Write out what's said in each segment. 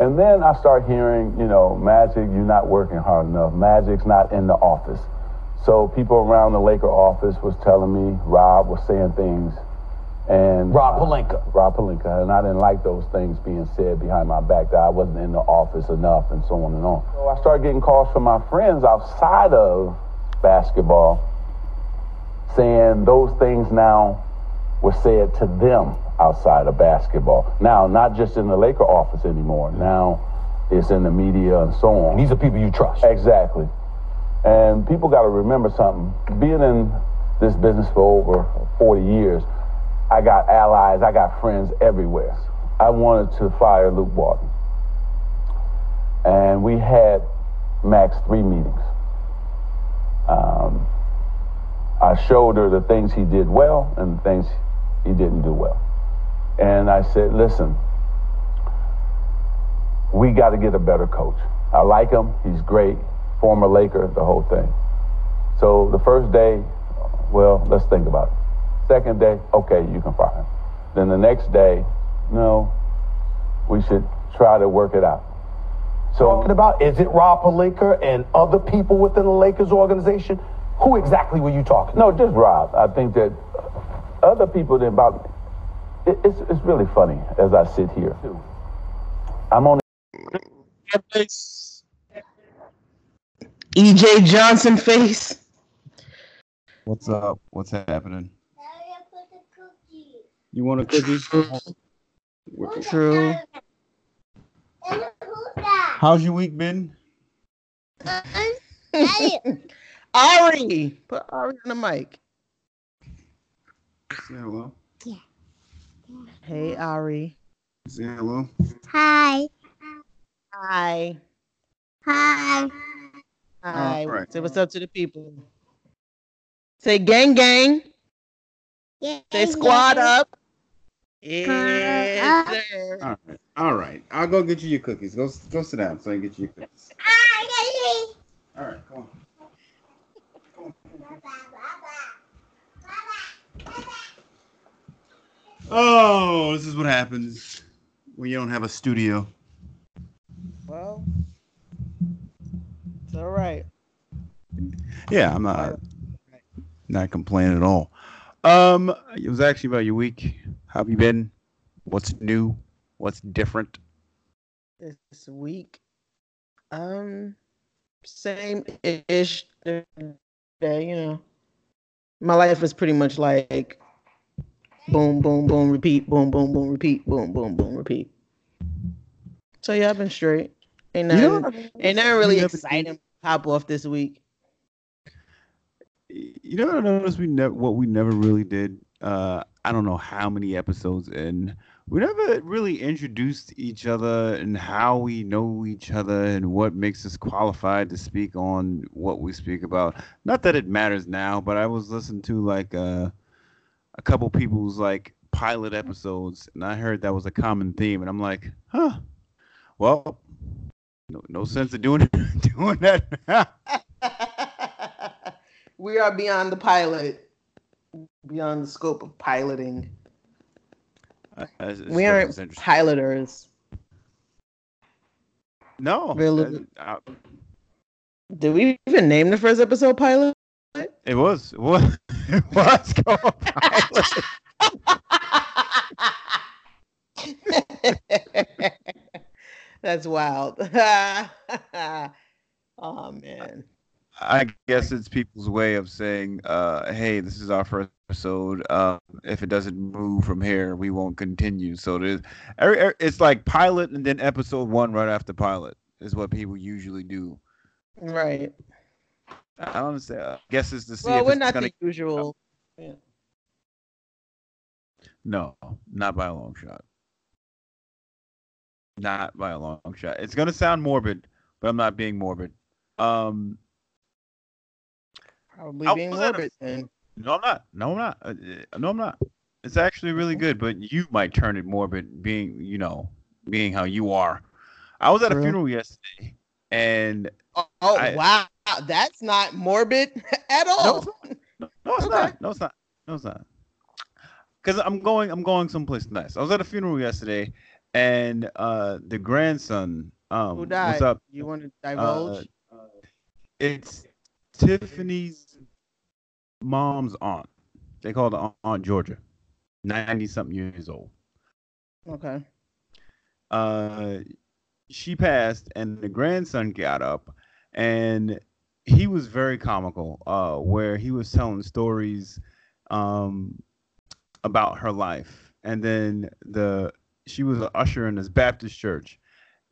And then I start hearing, you know, Magic, you're not working hard enough. Magic's not in the office. So people around the Laker office was telling me, Rob was saying things, and Rob Pelinka. uh, Rob Pelinka, and I didn't like those things being said behind my back that I wasn't in the office enough, and so on and on. So I started getting calls from my friends outside of basketball, saying those things now were said to them outside of basketball. Now, not just in the Laker office anymore. Now, it's in the media and so on. These are people you trust. Exactly. And people got to remember something. Being in this business for over 40 years, I got allies, I got friends everywhere. I wanted to fire Luke Walton. And we had max three meetings. Um, I showed her the things he did well and the things he didn't do well. And I said, listen, we got to get a better coach. I like him. He's great. Former Laker, the whole thing. So the first day, well, let's think about it. Second day, okay, you can fire him. Then the next day, no, we should try to work it out. So Talking about, is it Rob Pelinka and other people within the Lakers organization? Who exactly were you talking No, just Rob. I think that other people didn't bother me. It, it's, it's really funny as I sit here. I'm on EJ Johnson face. What's up? What's happening? You want a cookie? True. How's your week been? Ari, put Ari on the mic. Say hello. Hey, Ari. Say hello. Hi. Hi. Hi. Hi. right. Say what's up to the people. Say gang gang. Yeah. Say squad up. Yes, up. sir. All right. All right. I'll go get you your cookies. Go go sit down so I can get you your cookies. All right. Come on. Oh, this is what happens when you don't have a studio. Well, it's all right. Yeah, I'm not not complaining at all. Um, it was actually about your week. How have you been? What's new? What's different? This week, um, same ish. Day, you know, my life is pretty much like boom, boom, boom, repeat, boom, boom, boom, repeat, boom, boom, boom, repeat. So yeah, I've been straight. Ain't You know nothing, what I- ain't nothing really you exciting pop off this week. You know what I noticed? We never what we never really did. Uh, I don't know how many episodes in. We never really introduced each other and how we know each other and what makes us qualified to speak on what we speak about. Not that it matters now, but I was listening to like uh, a couple people's like pilot episodes, and I heard that was a common theme, and I'm like, huh. Well, no, no sense of doing doing that. we are beyond the pilot, beyond the scope of piloting. Uh, it's- we aren't piloters. No, Really? Did we even name the first episode pilot? It was. It was. It was pilot. That's wild. oh man. I guess it's people's way of saying, uh, "Hey, this is our first episode. Uh, if it doesn't move from here, we won't continue." So there's, every, every- it's like pilot and then episode one right after pilot is what people usually do. Right. I don't understand. I guess it's to see Well, if we're it's not gonna. the usual. No, not by a long shot. Not by a long shot. It's gonna sound morbid, but I'm not being morbid. Um, Probably I being was a- morbid. No, I'm not. No, I'm not. Uh, uh, no, I'm not. It's actually really good, but you might turn it morbid, being you know, being how you are. I was at a funeral yesterday, and Oh, oh, I- wow. That's not morbid at all. no, no, it's Okay. not. No, it's not. No, it's not. Because I'm going. I'm going someplace nice. I was at a funeral yesterday, and uh, the grandson. Um, Who died? What's up? You want to divulge? Uh, it's Tiffany's mom's aunt. They call her Aunt Georgia, ninety something years old. okay. uh, she passed, and the grandson got up, and he was very comical. Uh, where he was telling stories, um, about her life, and then the she was an usher in this Baptist church,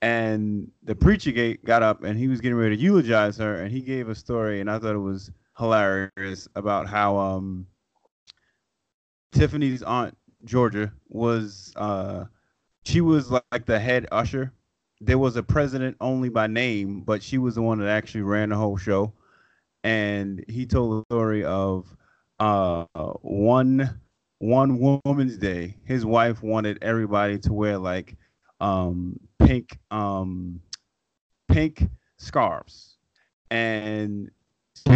and the preacher got up, and he was getting ready to eulogize her, and he gave a story, and I thought it was hilarious about how um Tiffany's aunt Georgia was uh she was like the head usher. There was a president only by name, but she was the one that actually ran the whole show. And he told the story of uh one one woman's day. His wife wanted everybody to wear like um pink um pink scarves. And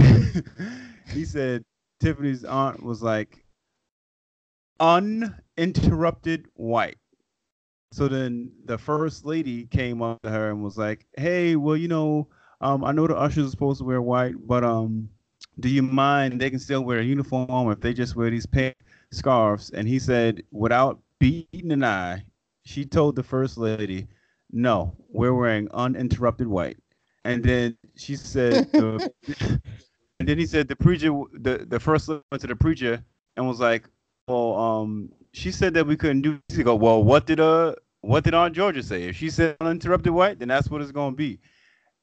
he said Tiffany's aunt was like uninterrupted white. So then the first lady came up to her and was like, "Hey, well, you know, um, I know the ushers are supposed to wear white, but um, do you mind? They can still wear a uniform if they just wear these pink scarves." And he said, without beating an eye, she told the first lady, "No, we're wearing uninterrupted white." And then she said, the, and then he said the preacher, the the first lady went to the preacher and was like, "Well, um, she said that we couldn't do." He go, "Well, what did uh, what did Aunt Georgia say? If she said uninterrupted white, then that's what it's gonna be."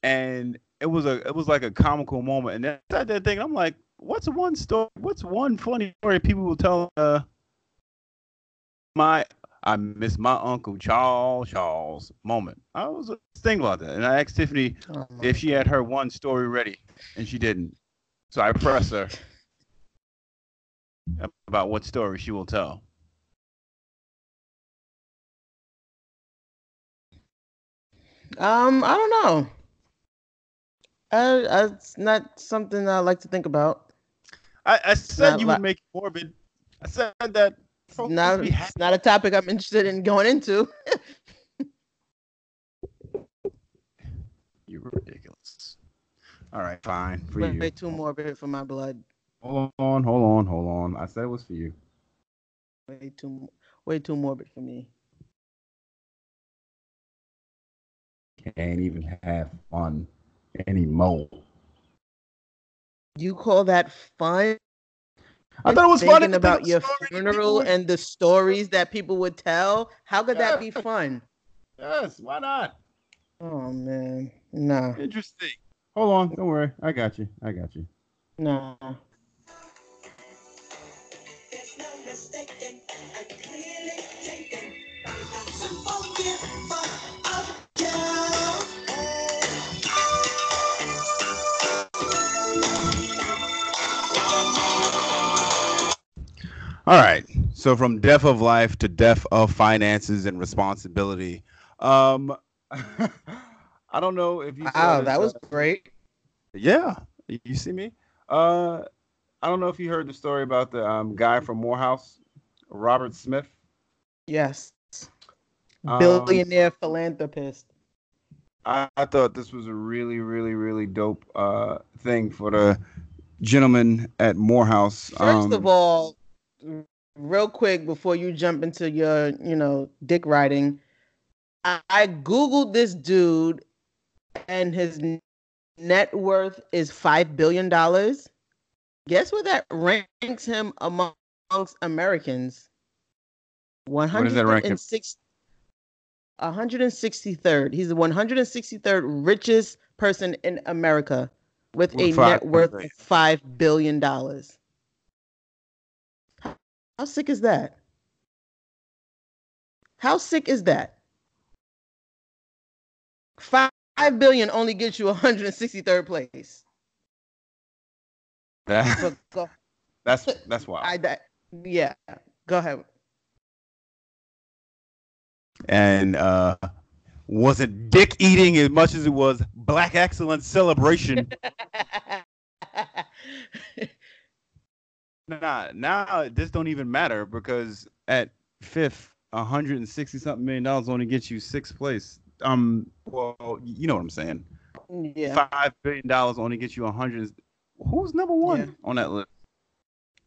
And it was a, it was like a comical moment. And then I sat there thinking, I'm like, "What's one story? What's one funny story people will tell?" Uh, my I miss my uncle Charles Charles moment. I was thinking about that, and I asked Tiffany Oh, if she had her one story ready, and she didn't. So I pressed her about what story she will tell. Um, I don't know. Uh, it's not something I like to think about. I, I said Not you li- would make it morbid. I said that. Not, would be happy. it's not a topic I'm interested in going into. You're ridiculous. All right, fine for you. way too morbid for my blood. Hold on, hold on, hold on. I said it was for you. Way too, way too morbid for me. Can't even have fun anymore. You call that fun? I thought it was Thinking funny about your story people funeral would- and the stories that people would tell. How could that be fun? Yes, why not? Oh man, no. Interesting. Hold on, don't worry. I got you. I got you. nah. There's no mistaking, I clearly taken. Unforgivable of All right. So from death of life to death of finances and responsibility. Um I don't know if you saw Wow, that was uh, great. yeah. You see me? Uh I don't know if you heard the story about the um, guy from Morehouse, Robert Smith. Yes, Um, billionaire philanthropist. I, I thought this was a really, really, really dope uh, thing for the gentleman at Morehouse. First Um, of all, real quick before you jump into your, you know, dick riding, I, I googled this dude, and his net worth is five billion dollars. Guess what that ranks him amongst Americans? One What does that hundred and six. 163rd. He's the 163rd richest person in America with a five net worth of five billion dollars. How sick is that? How sick is that? Five billion only gets you 163rd place. that- But go, that's that's wild. I that yeah. Go ahead. and uh, wasn't dick eating as much as it was black excellence celebration. nah, now this don't even matter because at fifth hundred and sixty something million dollars only gets you sixth place. Um, well, you know what I'm saying. Yeah. Five billion dollars only gets you a hundred. Who's number one Yeah. on that list?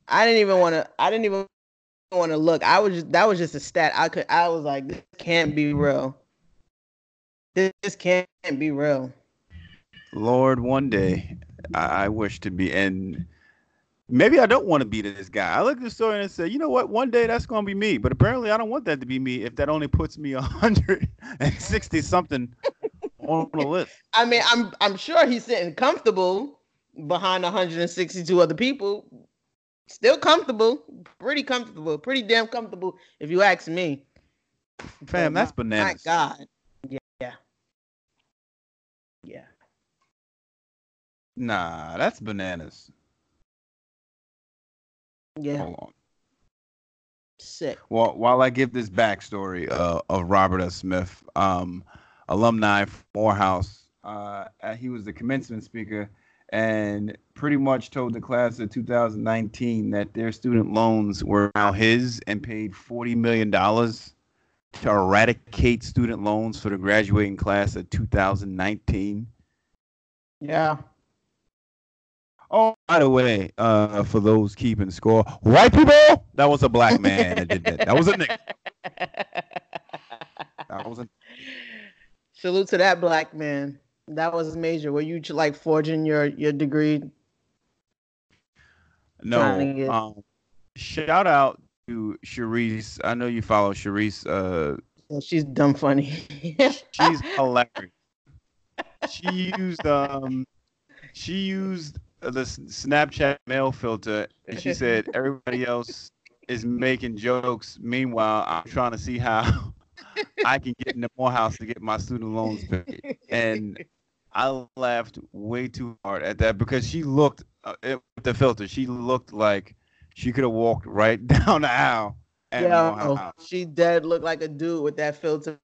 I didn't even want to. I didn't even want to look. I was just, that was just a stat. I could. I was like, this can't be real. This, this can't be real. Lord, one day I, I wish to be, and maybe I don't want to be this guy. I look at the story and say, you know what? One day that's going to be me. But apparently, I don't want that to be me. If that only puts me a hundred and sixty something on the list. I mean, I'm I'm sure he's sitting comfortable behind 162 other people. Still comfortable, pretty comfortable, pretty damn comfortable, if you ask me. Fam, But that's my- bananas. My God. Yeah. Yeah. Yeah. Nah, that's bananas. Yeah. Hold on. Sick. Well, while I give this backstory uh, of Robert S. Smith, um, alumni from Morehouse, uh, uh, he was the commencement speaker and pretty much told the class of 2019 that their student loans were now his and paid $40 million to eradicate student loans for the graduating class of 2019. Yeah. Oh, by the way, uh, for those keeping score, white people, that was a black man that did that. That was a nigga. That was a Salute to that black man. That was major. Were you like forging your your degree? No. get- Um, shout out to Sharice. I know you follow Sharice. Uh, she's dumb funny. she's hilarious. She used um, she used the Snapchat male filter, and she said everybody else is making jokes. Meanwhile, I'm trying to see how I can get into Morehouse to get my student loans paid. And I laughed way too hard at that because she looked uh, it, with the filter. She looked like she could have walked right down the aisle. Yeah, she dead look like a dude with that filter.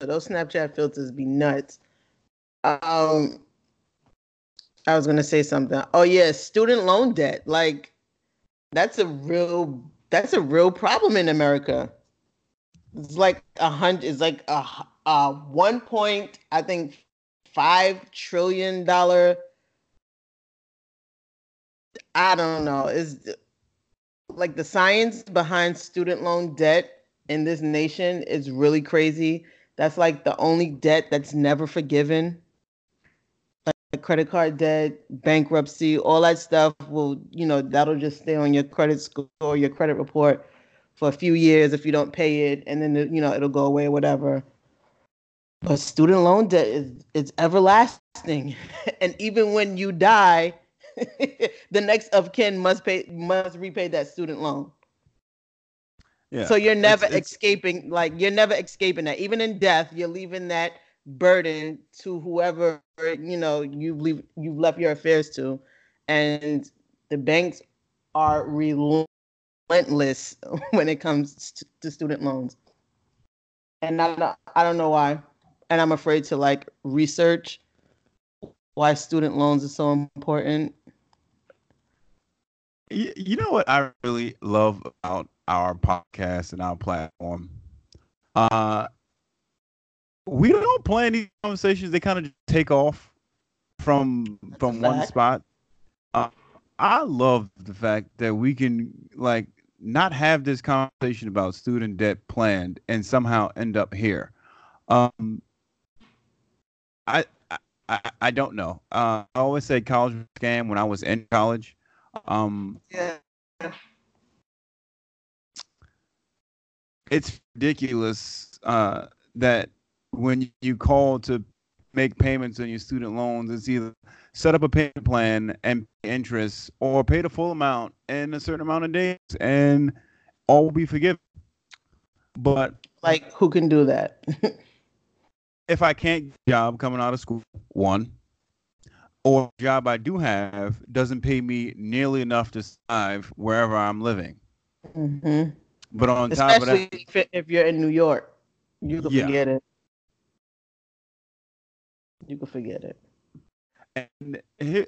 Those Snapchat filters be nuts. Um, I was gonna say something. Oh yeah, student loan debt. Like, that's a real that's a real problem in America. It's like a hundred. It's like a one point. I think five trillion dollar. I don't know. Is like the science behind student loan debt in this nation is really crazy. That's like the only debt that's never forgiven. Credit card debt, bankruptcy, all that stuff will, you know, that'll just stay on your credit score or your credit report for a few years if you don't pay it, and then you know it'll go away or whatever. But student loan debt is it's everlasting, and even when you die, the next of kin must pay must repay that student loan. Yeah. So you're never It's- it's- escaping, like you're never escaping that. Even in death, you're leaving that burden to whoever you know you leave you've left your affairs to, and the banks are relentless when it comes to, student loans. And I don't, I don't know why, and I'm afraid to like research why student loans are so important. You know what I really love about our podcast and our platform? Uh we don't plan these conversations, they kind of take off from That's from one fact. spot. Uh, I love the fact that we can like not have this conversation about student debt planned and somehow end up here. Um I I, I- don't know. Uh, I always say college was a scam when I was in college. Um, Yeah. it's ridiculous uh, that when you call to make payments on your student loans, it's either set up a payment plan and pay interest or pay the full amount in a certain amount of days and all will be forgiven. But Like who can do that? if I can't get a job coming out of school, one, or job I do have doesn't pay me nearly enough to survive wherever I'm living. hmm But on top of that, Especially if, if you're in New York, you can Yeah. forget it. You can forget it. And here,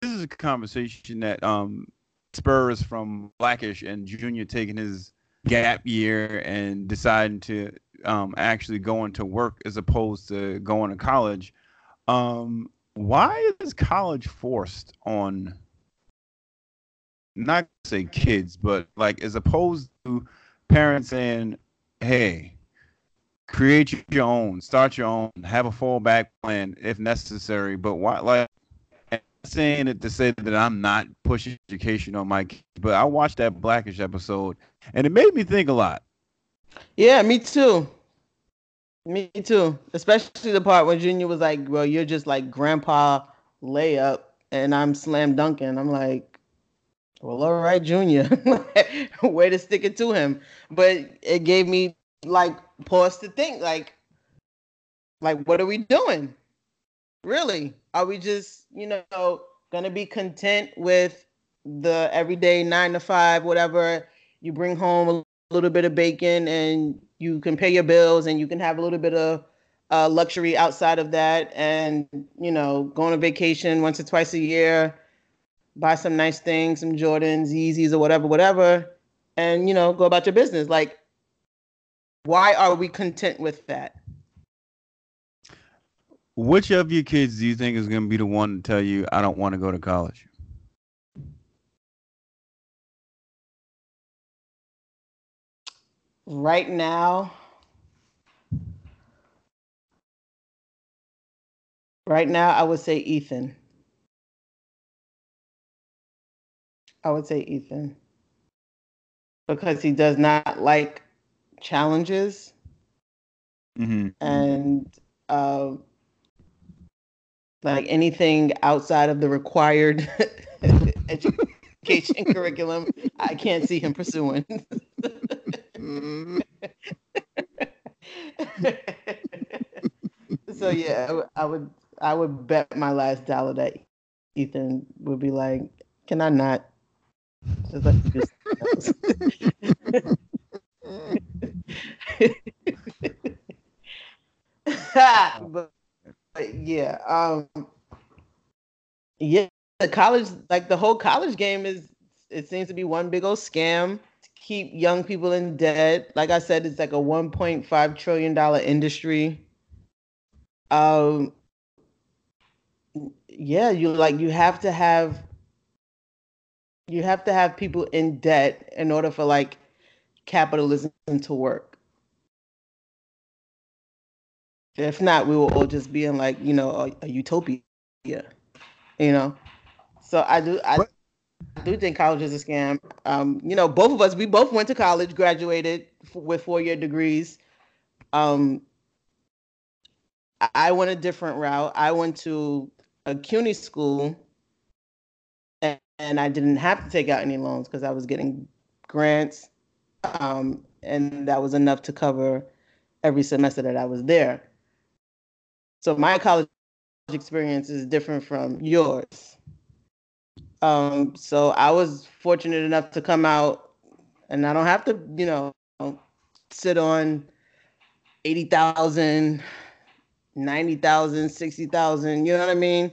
this is a conversation that um spurs from Blackish and Junior taking his gap year and deciding to um, actually go into work as opposed to going to college. Um, why is college forced on not say kids, but like as opposed to parents saying, "Hey, create your own, start your own, have a fallback plan if necessary." But why, like, I'm saying it to say that I'm not pushing education on my kids, but I watched that Blackish episode and it made me think a lot. Yeah, me too. Me too. Especially the part when Junior was like, "Well, you're just like Grandpa layup," and I'm slam dunking. I'm like, "Well, all right, Junior." Way to stick it to him. But it gave me like pause to think, like, like what are we doing? Really? Are we just, you know, gonna be content with the everyday nine to five, whatever? You bring home a little bit of bacon and you can pay your bills and you can have a little bit of uh, luxury outside of that and you know go on a vacation once or twice a year buy some nice things some jordans yeezys or whatever whatever and you know go about your business like why are we content with that? Which of your kids do you think is going to be the one to tell you, I don't want to go to college? right now right now i would say ethan. I would say ethan. Because he does not like challenges Mm-hmm. and uh, like anything outside of the required education curriculum i can't see him pursuing so yeah, I would- I would bet my last dollar that Ethan would be like, "Can I not?" Just let me do something else." but, yeah, um, yeah, the college like the whole college game is it seems to be one big old scam to keep young people in debt. Like I said, it's like a 1.5 trillion dollar industry. Um, yeah, you like you have to have you have to have people in debt in order for like capitalism to work. If not, we will all just be in like you know a, a utopia, you know. So I do I, I do think college is a scam. Um, you know, both of us we both went to college, graduated f- with four year degrees. Um, I- went a different route. I went to a CUNY school, and, and I didn't have to take out any loans because I was getting grants, um, and that was enough to cover every semester that I was there. So my college experience is different from yours. Um, so I was fortunate enough to come out, and I don't have to, you know, sit on 80,000, 90,000, 60,000, you know what I mean?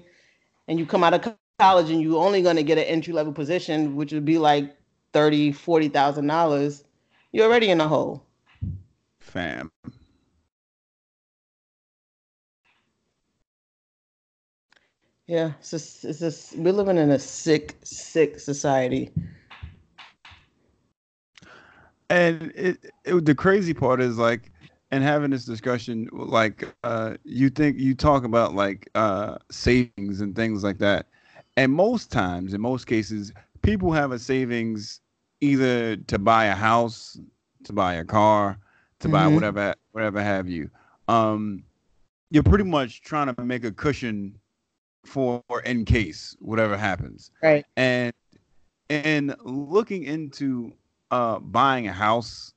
And you come out of college and you're only going to get an entry level position, which would be like 30, 40,000 dollars. You're already in a hole. Fam. Yeah, it's just, it's just, we're living in a sick, sick society. And it, it the crazy part is like and having this discussion like uh you think you talk about like uh savings and things like that. And most times, in most cases, people have a savings either to buy a house, to buy a car, to buy Mhm. whatever whatever have you. Um you're pretty much trying to make a cushion for in case whatever happens. Right. and and looking into uh buying a house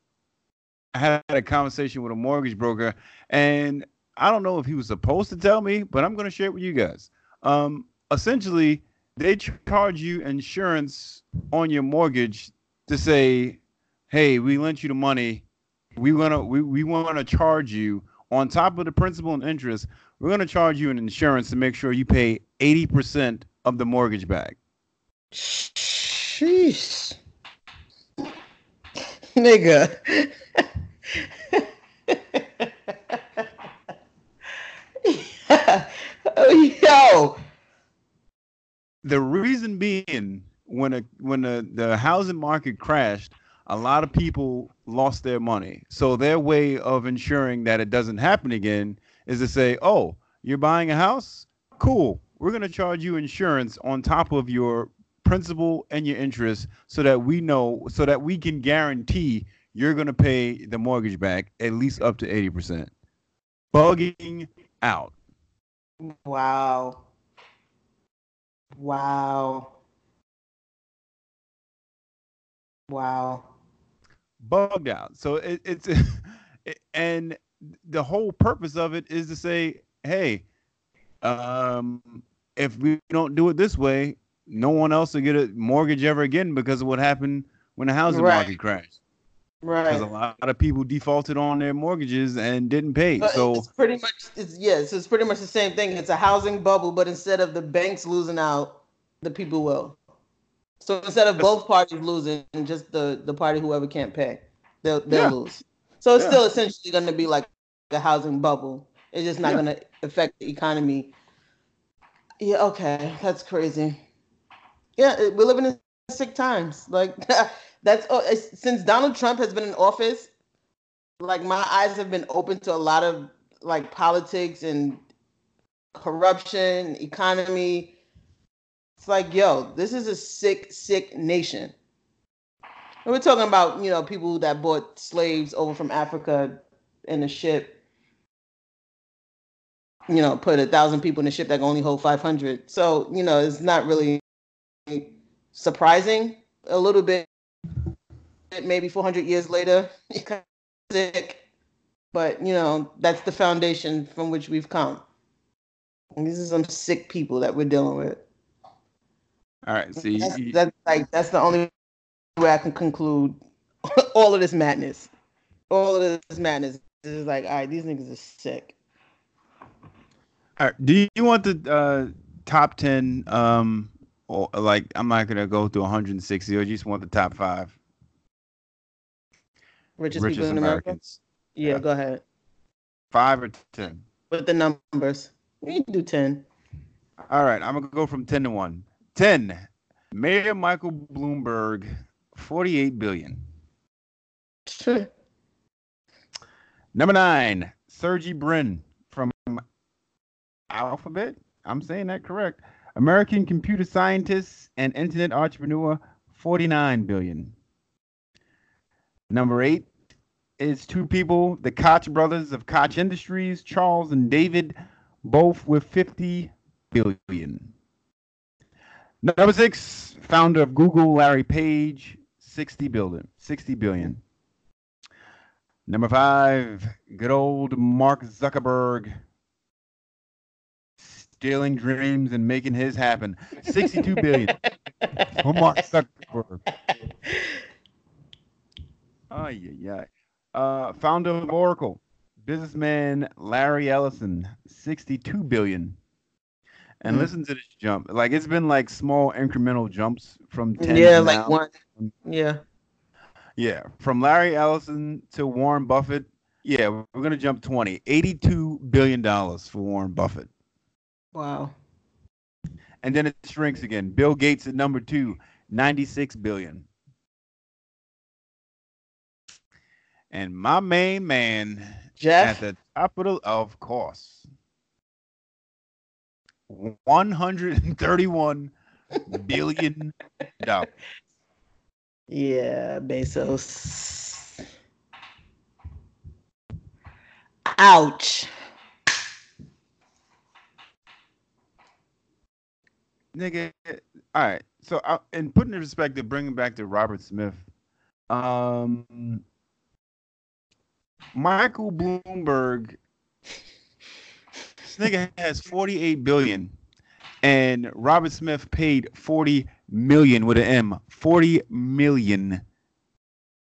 i had a conversation with a mortgage broker and i don't know if he was supposed to tell me but i'm going to share it with you guys. Um essentially they charge you insurance on your mortgage to say hey we lent you the money. We want to we, we want to charge you on top of the principal and interest we're going to charge you an insurance to make sure you pay 80% of the mortgage back Sheesh. Nigga. Yo. The reason being, when a when the the housing market crashed, a lot of people lost their money. So their way of ensuring that it doesn't happen again is to say, "Oh, you're buying a house? Cool. We're going to charge you insurance on top of your principal and your interest so that we know so that we can guarantee you're going to pay the mortgage back at least up to 80%." Bugging out. Wow. Wow. Wow. bugged out. So it, it's it- and the whole purpose of it is to say, hey, um, if we don't do it this way, no one else will get a mortgage ever again because of what happened when the housing Right. market crashed. Right. Because a lot of people defaulted on their mortgages and didn't pay. But So it's pretty much it's yes, it's pretty much the same thing. It's a housing bubble, but instead of the banks losing out, the people will. So instead of both parties losing, just the the party whoever can't pay, they'll they'll Yeah. lose. So it's Yeah. still essentially going to be like a housing bubble. It's just not Yeah. going to affect the economy. Yeah. Okay, that's crazy. Yeah, we're living in sick times. Like that's oh, since Donald Trump has been in office. Like my eyes have been open to a lot of like politics and corruption, economy. It's like, yo, this is a sick, sick nation. And we're talking about, you know, people that bought slaves over from Africa in a ship. You know, put a thousand people in a ship that can only hold 500. So, you know, it's not really surprising. A little bit, maybe 400 years later, sick. But, you know, that's the foundation from which we've come. And these are some sick people that we're dealing with. all right, so That's, that's like that's the only way I can conclude all of this madness. All of this madness is like, all right, these niggas are sick. all right, do you want the uh, top ten? Um, or like I'm not gonna go through 160. Or you just want the top five Richest, richest people in America. Yeah, Yeah. go ahead Five or ten? with the numbers. We can do ten. All right, I'm gonna go from ten to one. Ten. Mayor Michael Bloomberg, forty-eight billion. Number nine, Sergey Brin from Alphabet. I'm saying that correct. American computer scientist and internet entrepreneur, forty-nine billion. Number eight is two people, the Koch brothers of Koch Industries, Charles and David, both with 50 billion. Number six, founder of Google, Larry Page, 60 billion. 60 billion. Number five, good old Mark Zuckerberg, stealing dreams and making his happen. 62 billion for Mark Zuckerberg. Oh, yeah, yeah. Uh, founder of Oracle, businessman Larry Ellison, 62 billion. And Mm. listen to this jump. Like it's been like small incremental jumps from 10 Yeah, to like now. one. Yeah. Yeah, from Larry Ellison to Warren Buffett. Yeah, we're going to jump 20. 82 billion dollars for Warren Buffett. Wow. And then it shrinks again. Bill Gates at number 2, 96 billion. And my main man Jeff. at the top of the of course 131 billion dollars Yeah, Bezos. Ouch. nigga all right so I, and putting in perspective bringing back to robert smith um michael bloomberg nigga has 48 billion and robert smith paid 40 million with an m 40 million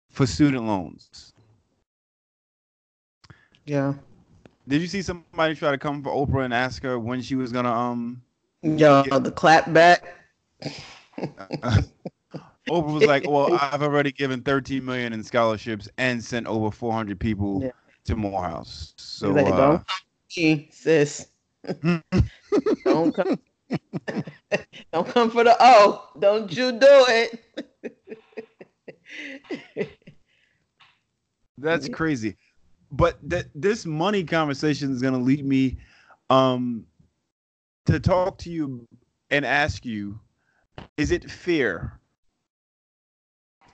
for student loans Yeah. did you see somebody try to come for oprah and ask her when she was gonna um Yo, Yeah. the clap back. Oprah was like, "Well, I've already given 13 million in scholarships and sent over 400 people Yeah. to Morehouse." So uh, me, sis. don't come. don't come for the O. Don't you do it. That's crazy. But that this money conversation is going to lead me um to talk to you and ask you is it fair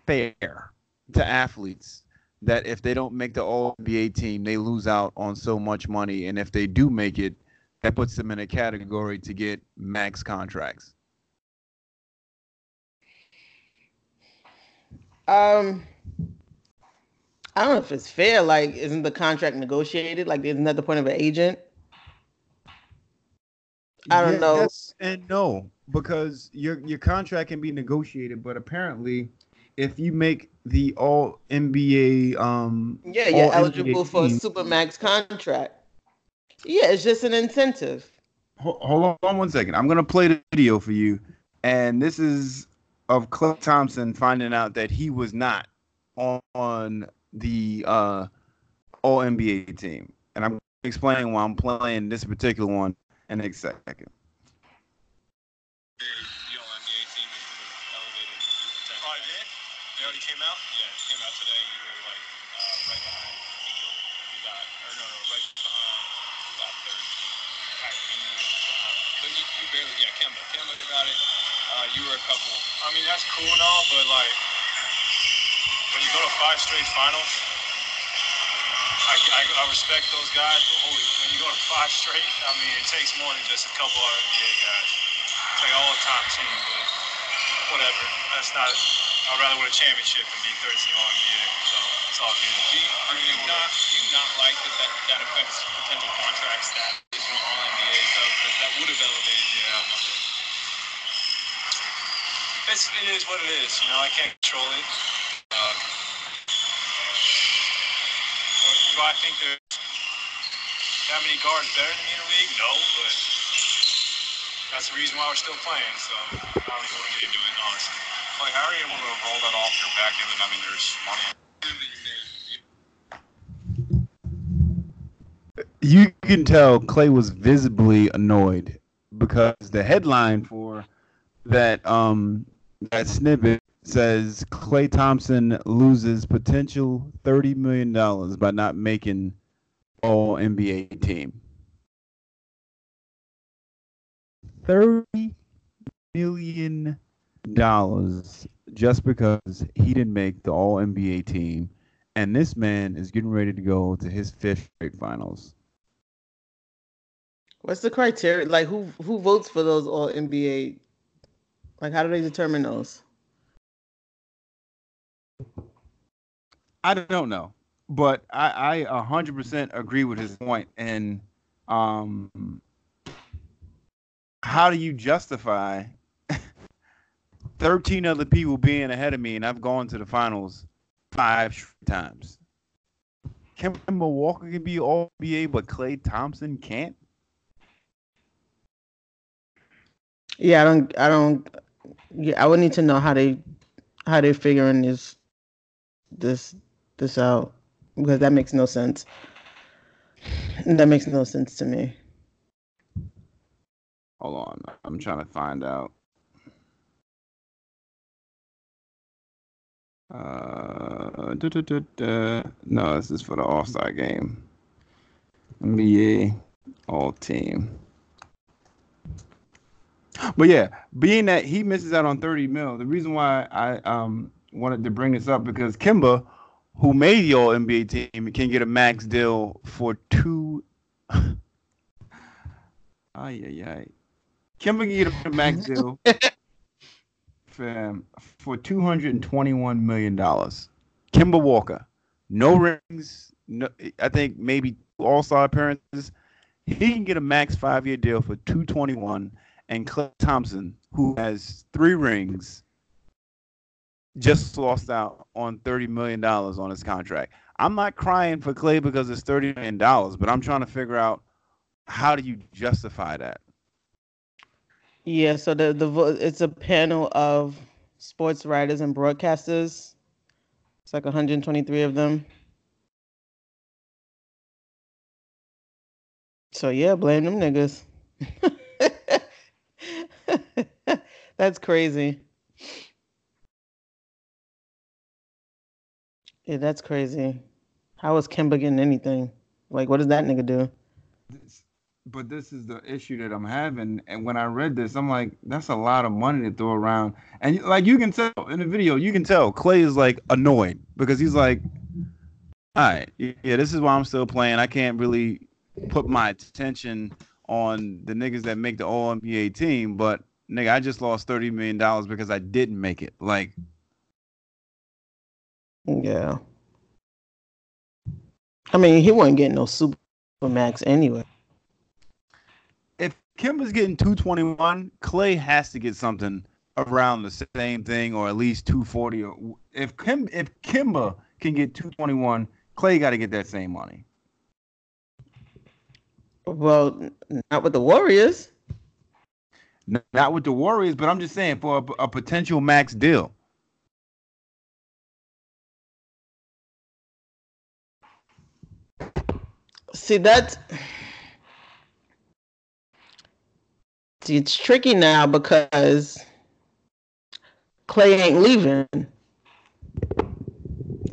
fair to athletes that if they don't make the all NBA team they lose out on so much money and if they do make it that puts them in a category to get max contracts. Um, I don't know if it's fair. Like, isn't the contract negotiated? Like, isn't that the point of an agent? I don't know. Yes and no, because your your contract can be negotiated, but apparently, if you make the All NBA, um, Yeah, you're eligible NBA for a supermax contract. Yeah, it's just an incentive. Ho- hold on one second. I'm gonna play the video for you, and this is of Klay Thompson finding out that he was not on, on the uh, All NBA team, and I'm explaining why I'm playing this particular one in a second. the All-NBA team is sort of elevated your potential. Oh, it did? They already came out? Yeah, it came out today. You were like uh, right behind Beal. You got, or no, no, right behind, who got third? Kyrie. Uh, but you, you barely, yeah, Kemba. Kemba got it. Uh, you were a couple. I mean, that's cool and all, but like, when you go to five straight finals, I, I, I respect those guys, but holy, when you go to five straight, I mean, it takes more than just a couple of NBA guys. It's like all the time team, but whatever. That's not. I'd rather win a championship than be 13 all NBA. So it's all good. Do you, are you not? Do you not like that that, that affects potential contract status? You know, all NBA stuff because that would have elevated you. Yeah. It's, it is what it is. You know, I can't control it. Uh, do I think there's that many guards better than me in the league? No, but that's the reason why we're still playing. So I don't really want to get into it, honestly. Like, how are you able to roll that off your back end? I mean, there's money. you can tell Klay was visibly annoyed because the headline for that um that snippet says Klay Thompson loses potential thirty million dollars by not making all NBA team. Thirty million dollars just because he didn't make the all NBA team and this man is getting ready to go to his fifth straight finals. What's the criteria? Like, who who votes for those all NBA? Like, how do they determine those? I don't know, but I I a hundred percent agree with his point. And um, how do you justify thirteen other people being ahead of me, and I've gone to the finals five times? Kemba Walker can be all NBA, but Klay Thompson can't? Yeah, I don't. I don't. Yeah, I would need to know how they how they're figuring this this this out because that makes no sense. That makes no sense to me. Hold on, I'm trying to find out. Uh, duh, duh, duh, no, this is for the All Star game. NBA All Team. But yeah, being that he misses out on 30 mil, the reason why I um wanted to bring this up because Kemba, who made the All NBA team, can get a max deal for two. Ay, ay, ay. Kemba can get a max deal fam, for two hundred and twenty-one million dollars. Kemba Walker, no rings. No, I think maybe All-Star appearances. He can get a max five-year deal for two twenty-one. And Klay Thompson, who has three rings, just lost out on thirty million dollars on his contract. I'm not crying for Klay because it's thirty million dollars, but I'm trying to figure out how do you justify that. Yeah, so the the it's a panel of sports writers and broadcasters. It's like 123 of them. So yeah, blame them niggas. That's crazy. Yeah, that's crazy. How is Kemba getting anything? Like, what does that nigga do? This- but this is the issue that I'm having. And when I read this, I'm like, that's a lot of money to throw around. And like you can tell in the video, you can tell Klay is like annoyed because he's like, all right, yeah, this is why I'm still playing. I can't really put my attention on the niggas that make the All NBA team, but nigga, I just lost thirty million dollars because I didn't make it. Like, Yeah. I mean, he wasn't getting no super max anyway. if Kim Kemba's getting 221, Klay has to get something around the same thing or at least 240. Or if Kim if Kemba can get 221, Klay got to get that same money. Well, not with the Warriors. Not with the Warriors, but I'm just saying for a, a potential max deal. See that See, it's tricky now because Klay ain't leaving.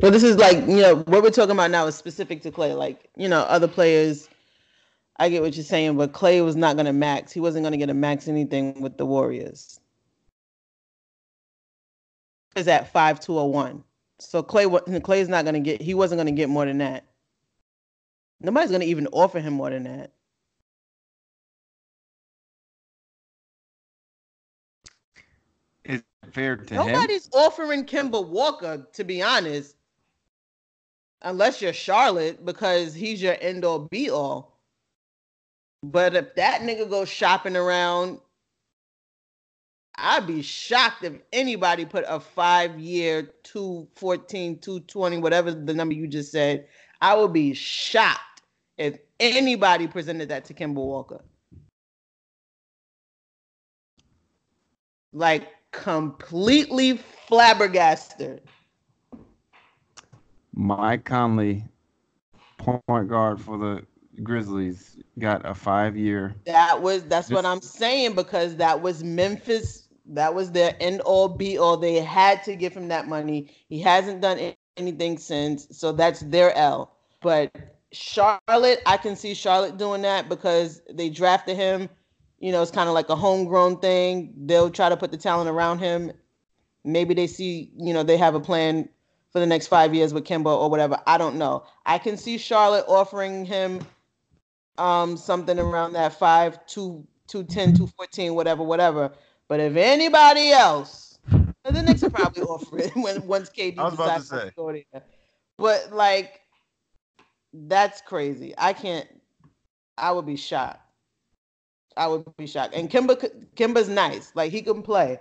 But this is like, you know, what we're talking about now is specific to Klay. Like, you know, other players, I get what you're saying, but Klay was not going to max. He wasn't going to get a max anything with the Warriors. Is at 5201. So Klay Klay's not going to get he wasn't going to get more than that. Nobody's going to even offer him more than that. Is fair to him? Nobody's offering Kemba Walker, to be honest, unless you're Charlotte, because he's your end all be all. But if that nigga goes shopping around, I'd be shocked if anybody put a five year, 214, 220, whatever the number you just said. I would be shocked if anybody presented that to Kemba Walker. Like completely flabbergasted. Mike Conley, point guard for the Grizzlies, got a five-year. That was that's what I'm saying because that was Memphis. That was their end all be all. They had to give him that money. He hasn't done anything since, so that's their L. But Charlotte, I can see Charlotte doing that because they drafted him. You know, it's kind of like a homegrown thing. They'll try to put the talent around him. Maybe they see, you know, they have a plan for the next five years with Kemba or whatever. I don't know. I can see Charlotte offering him um something around that five, two, two ten, two fourteen, whatever, whatever. But if anybody else, the Knicks will probably offer it when once KD was about to go there. But like, that's crazy. I can't. I would be shocked. I would be shocked. And Kemba, Kemba's nice. Like he can play,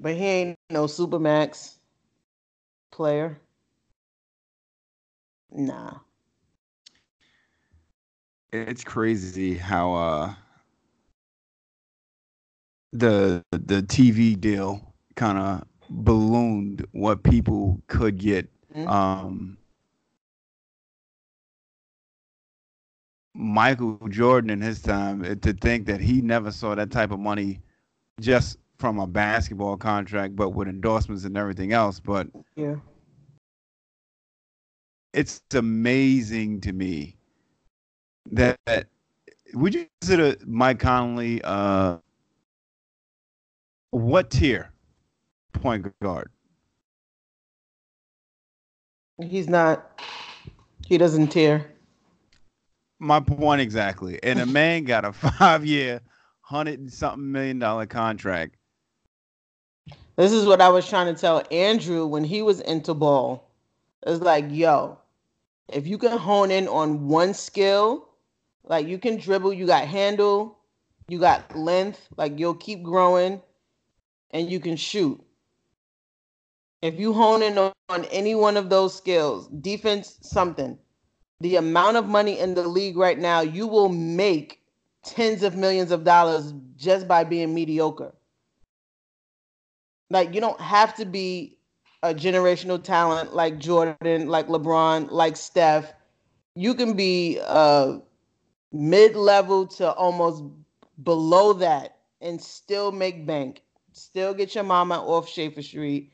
but he ain't no supermax player. Nah. It's crazy how uh the the TV deal kind of ballooned what people could get. Mhm. Um Michael Jordan in his time eh, to think that he never saw that type of money just from a basketball contract but with endorsements and everything else but Yeah. it's amazing to me that, that would you consider Mike Conley uh what tier point guard? He's not. He doesn't tear. My point exactly. And a man got a five year, hundred and something million dollar contract. This is what I was trying to tell Andrew when he was into ball. It's like, yo, if you can hone in on one skill, like you can dribble, you got handle, you got length, like you'll keep growing, and you can shoot. If you hone in on, any one of those skills, defense, something, the amount of money in the league right now, you will make tens of millions of dollars just by being mediocre. Like you don't have to be a generational talent like Jordan, like LeBron, like Steph. You can be uh mid-level to almost below that and still make bank. Still get your mama off Schaefer Street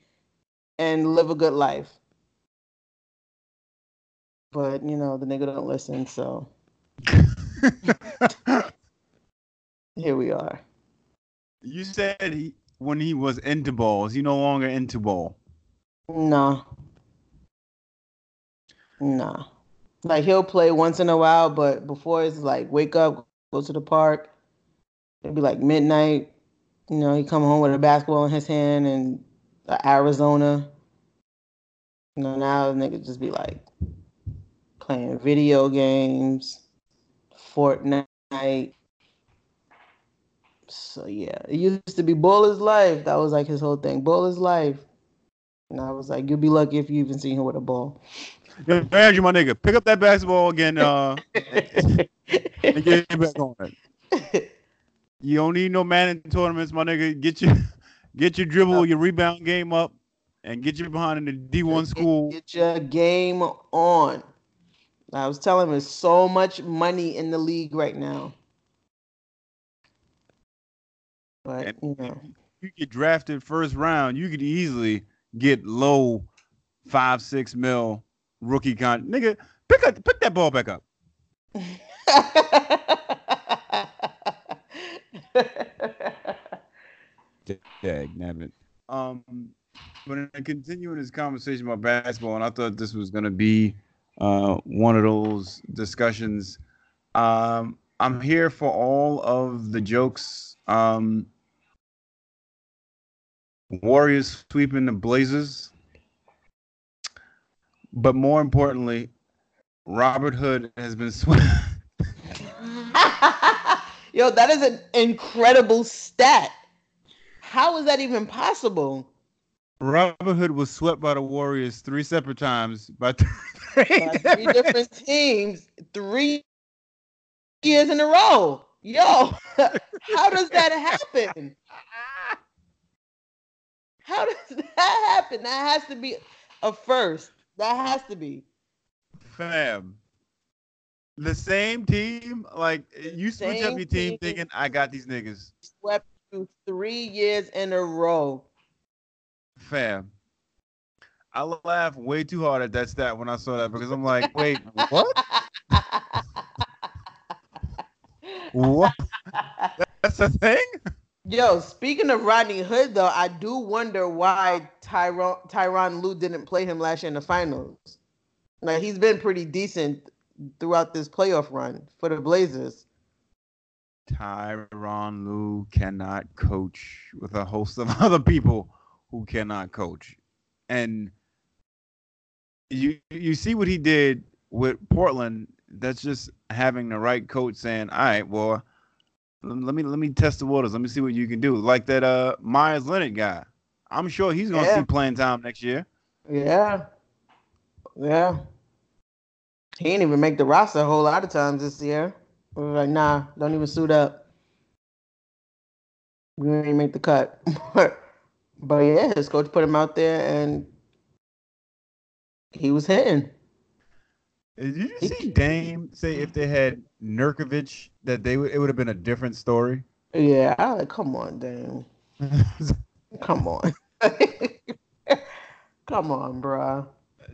and live a good life. But you know, the nigga don't listen, so here we are. you said he when he was into balls, he no longer into ball. No. Nah. Like he'll play once in a while, but before it's like wake up, go to the park. It'd be like midnight. You know, he come home with a basketball in his hand and Arizona. You know, now nigga just be like playing video games, Fortnite. So yeah, it used to be ball is life. That was like his whole thing. Ball is life. And I was like, you'll be lucky if you even see him with a ball. Yo, Andrew, my nigga, pick up that basketball again, uh, and get back on it. You don't need no man in tournaments, my nigga. Get your get your dribble, your rebound game up, and get your behind in the D one school. Get your game on. I was telling him there's so much money in the league right now. But And- you know, You get drafted first round, you could easily get low five six mil rookie con. Nigga, pick up pick that ball back up. Dag nabbit. Um, but in continuing this conversation about basketball, and I thought this was gonna be uh, one of those discussions. Um, I'm here for all of the jokes. Um, Warriors sweeping the Blazers, but more importantly, Robert Hood has been swept. Yo, that is an incredible stat. How is that even possible? Robert Hood was swept by the Warriors three separate times by three, By three different teams, three years in a row. Yo, how does that happen? How does that happen? That has to be a first. That has to be. Fam. The same team, like you switch up your team team. thinking, I got these niggas. Swept you three years in a row. Fam. I laughed way too hard at that stat when I saw that because I'm like, wait, what? What? That's a thing? Yo, speaking of Rodney Hood, though, I do wonder why Tyronn Tyronn Lue didn't play him last year in the finals. Now he's been pretty decent throughout this playoff run for the Blazers. Tyronn Lue cannot coach with a host of other people who cannot coach. And you you see what he did with Portland. That's just having the right coach saying, "All right, well, let me let me test the waters. Let me see what you can do." Like that uh Meyers Leonard guy. I'm sure he's gonna Yeah. see playing time next year. Yeah, yeah. He didn't even make the roster a whole lot of times this year. We were like, nah, don't even suit up. We didn't even make the cut. but yeah, his coach put him out there, and he was hitting. Did you see Dame say if they had Nurkovic that they would it would have been a different story? Yeah, I like, come on, Dame. Come on. Come on, bruh.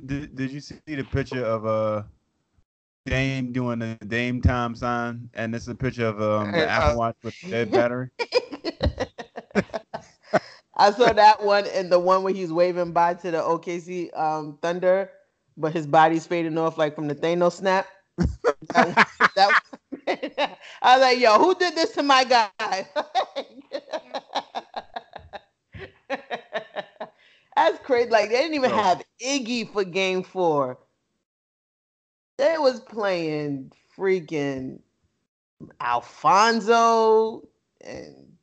Did, did you see the picture of uh Dame doing the Dame time sign? And it's a picture of um the Uh, Apple Watch with the dead battery. I saw that one and the one where he's waving by to the OKC um, Thunder, but his body's fading off like from the Thanos snap. that, that- I was like, yo, who did this to my guy? That's crazy. Like they didn't even So- have Iggy for game four. They was playing freaking Alfonzo and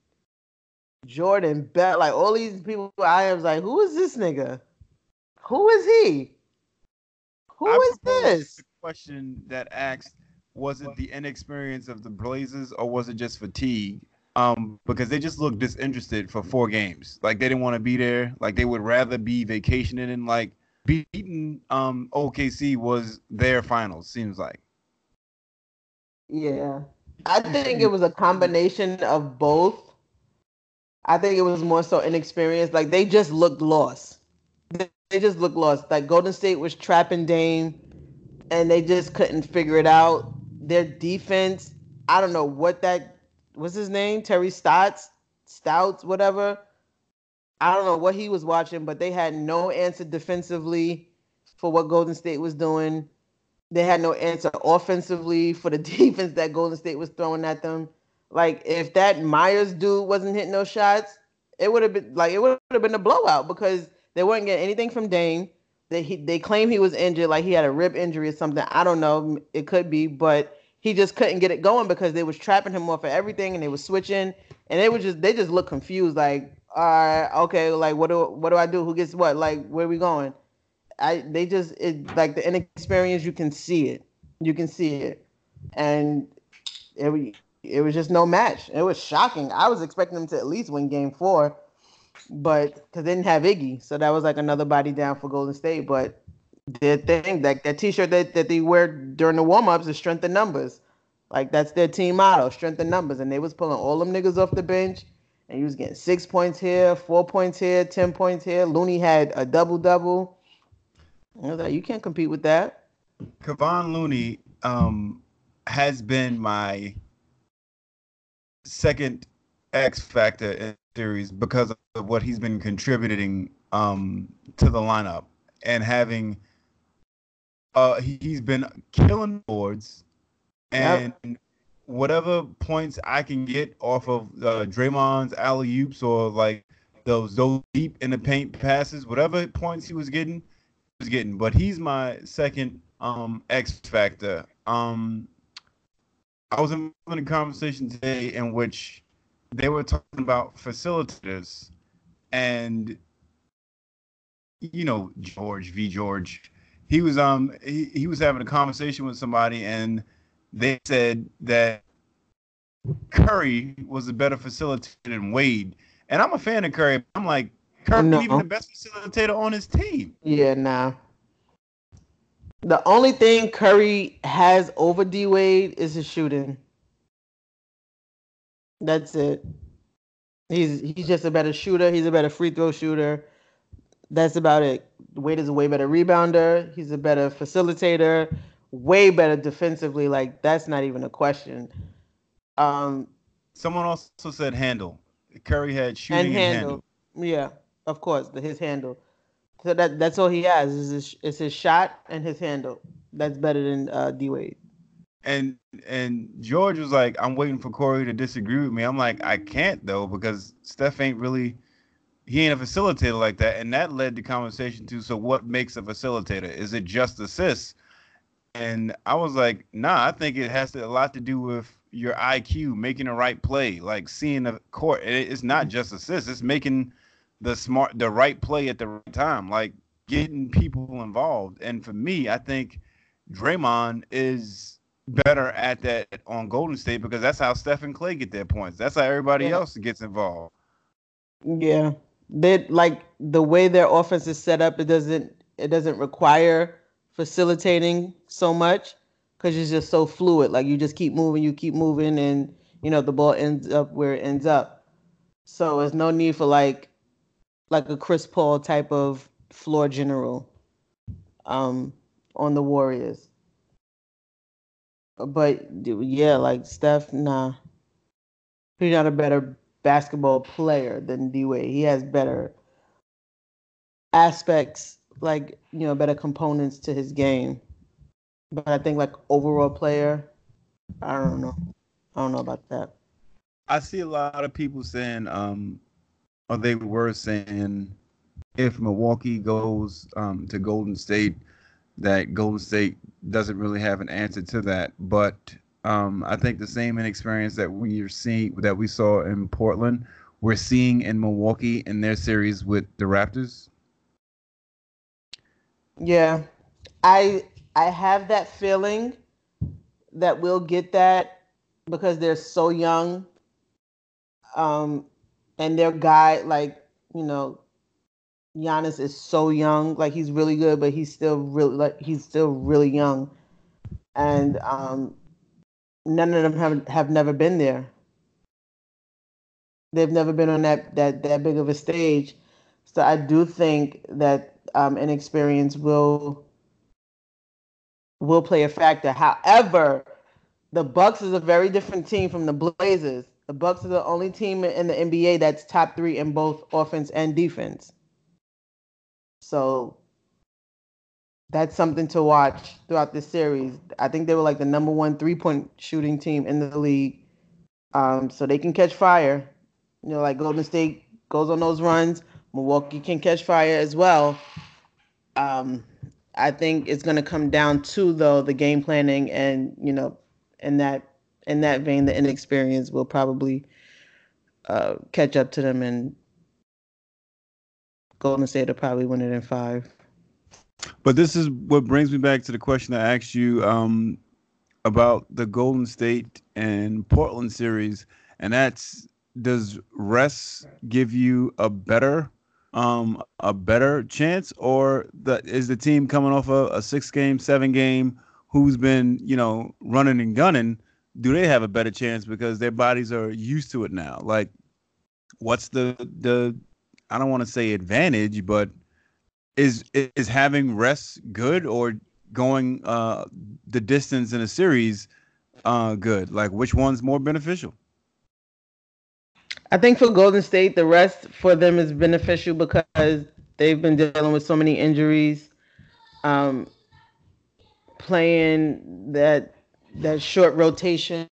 Jordan Bell, like all these people. I was like, who is this nigga? Who is he? Who I is this? the question that asked, was it the inexperience of the Blazers or was it just fatigue? um, because they just looked disinterested for four games. Like they didn't want to be there. Like they would rather be vacationing and like beating um OKC was their finals. Seems like. Yeah. I think it was a combination of both. I think it was more so inexperienced. Like they just looked lost. They just looked lost. Like Golden State was trapping Dame and they just couldn't figure it out. Their defense, I don't know what that was his name, Terry Stotts, Stouts, whatever. I don't know what he was watching, but they had no answer defensively for what Golden State was doing. They had no answer offensively for the defense that Golden State was throwing at them. Like if that Meyers dude wasn't hitting those shots, it would have been like it would have been a blowout because they weren't getting anything from Dame. They he, they claim he was injured, like he had a rib injury or something. I don't know. It could be, but he just couldn't get it going because they was trapping him off of everything and they was switching and they was just they just looked confused. Like, all right, okay, like what do what do I do? Who gets what? Like, where we going? I they just it like the inexperience. You can see it. You can see it, and it it was just no match. It was shocking. I was expecting them to at least win Game Four, but because they didn't have Iggy, so that was like another body down for Golden State. But their thing, like that T-shirt that, that they wear during the warm-ups is strength in numbers. Like that's their team motto, strength in numbers. And they was pulling all them niggas off the bench, and he was getting six points here, four points here, ten points here. Looney had a double double. Like, you can't compete with that. Kevon Looney um, has been my second X factor in series because of what he's been contributing um, to the lineup and having. Uh, he- he's been killing boards, and whatever points I can get off of uh, Draymond's alley oops or like those those deep in the paint passes, whatever points he was getting, he was getting. But he's my second um X factor. Um I was in a conversation today in which they were talking about facilitators and you know George V George. He was um he, he was having a conversation with somebody and they said that Curry was a better facilitator than Wade. And I'm a fan of Curry. I'm like, Curry No. even the best facilitator on his team. Yeah, nah. The only thing Curry has over D Wade is his shooting. That's it. He's he's just a better shooter. He's a better free throw shooter. That's about it. Wade is a way better rebounder. He's a better facilitator. Way better defensively. Like that's not even a question. Um, Someone also said handle. Curry had shooting and and, handle. handle. Yeah, of course, the, his handle. So that that's all he has is his, is his shot and his handle. That's better than uh, D Wade. And and George was like, I'm waiting for Corey to disagree with me. I'm like, I can't though, because Steph ain't really he ain't a facilitator like that. And that led the conversation to so what makes a facilitator? Is it just assists? And I was like, nah, I think it has to, a lot to do with your IQ, making the right play, like seeing the court. It- it's not mm-hmm. just assists, it's making the smart the right play at the right time, like getting people involved. And for me, I think Draymond is better at that on Golden State because that's how Steph and Klay get their points. That's how everybody Yeah. else gets involved. Yeah, they like the way their offense is set up. It doesn't it doesn't require facilitating so much because it's just so fluid. Like you just keep moving, you keep moving, and you know the ball ends up where it ends up. So there's no need for like like a Chris Paul type of floor general um on the Warriors. But yeah, like Steph, nah. He's not a better basketball player than D Wade. He has better aspects, like you know, better components to his game. But I think like overall player, I don't know. I don't know about that. I see a lot of people saying, um, or they were saying, if Milwaukee goes um, to Golden State, that Golden State doesn't really have an answer to that. But um, I think the same inexperience that we are seeing that we saw in Portland, we're seeing in Milwaukee in their series with the Raptors. Yeah, I I have that feeling that we'll get that because they're so young Um, and their guy, like you know, Giannis is so young. Like he's really good, but he's still really like he's still really young, and um, none of them have have never been there. They've never been on that that that big of a stage, so I do think that um, inexperience will will play a factor. However, the Bucks is a very different team from the Blazers. The Bucks are the only team in the NBA that's top three in both offense and defense. So that's something to watch throughout this series. I think they were like the number one three point shooting team in the league. Um, so they can catch fire. You know, like Golden State goes on those runs, Milwaukee can catch fire as well. Um, I think it's going to come down to though the game planning and you know, in that in that vein, the inexperience will probably uh, catch up to them, and Golden State will probably win it in five. But this is what brings me back to the question I asked you um, about the Golden State and Portland series, and that's does rest give you a better um, a better chance, or the, is the team coming off a, a six game, seven game, who's been you know running and gunning? Do they have a better chance because their bodies are used to it now? Like, what's the the I don't want to say advantage, but is is having rest good or going uh the distance in a series uh good? Like which one's more beneficial? I think for Golden State, the rest for them is beneficial because they've been dealing with so many injuries. Um, playing that that short rotation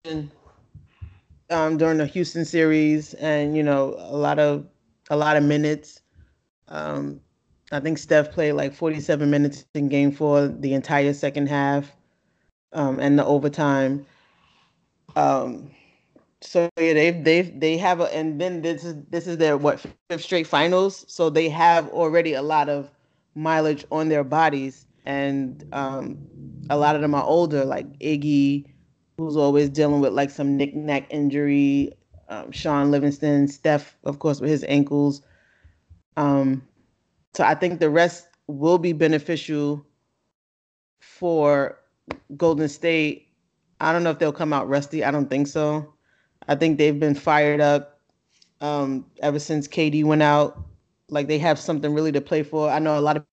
um, during the Houston series, and you know a lot of a lot of minutes. Um, I think Steph played like 47 minutes in Game Four, the entire second half, um, and the overtime. Um, so yeah, they've they've they have a, and then this is this is their what fifth straight finals. So they have already a lot of mileage on their bodies, and um, a lot of them are older, like Iggy, who's always dealing with like some knick-knack injury. Um, Shaun Livingston, Steph, of course, with his ankles. Um, so I think the rest will be beneficial for Golden State. I don't know if they'll come out rusty. I don't think so. I think they've been fired up um, ever since KD went out. Like they have something really to play for. I know a lot of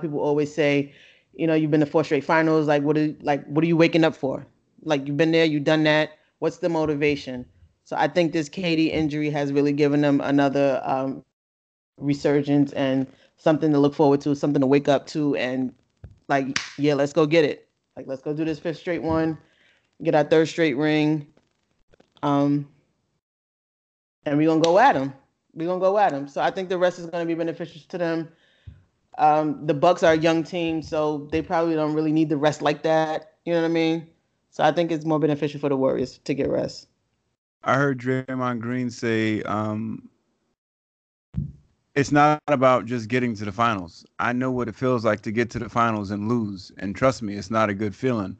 people always say, you know, you've been to four straight finals. Like what? Are, like what are you waking up for? Like you've been there, you've done that. What's the motivation? So I think this KD injury has really given them another um, resurgence and something to look forward to, something to wake up to, and like, yeah, let's go get it. Like, let's go do this fifth straight one, get our third straight ring, um, and we're gonna go at them. We're gonna go at them. So I think the rest is gonna be beneficial to them. Um, the Bucks are a young team, so they probably don't really need the rest like that. You know what I mean? So I think it's more beneficial for the Warriors to get rest. I heard Draymond Green say um, it's not about just getting to the finals. I know what it feels like to get to the finals and lose, and trust me, it's not a good feeling.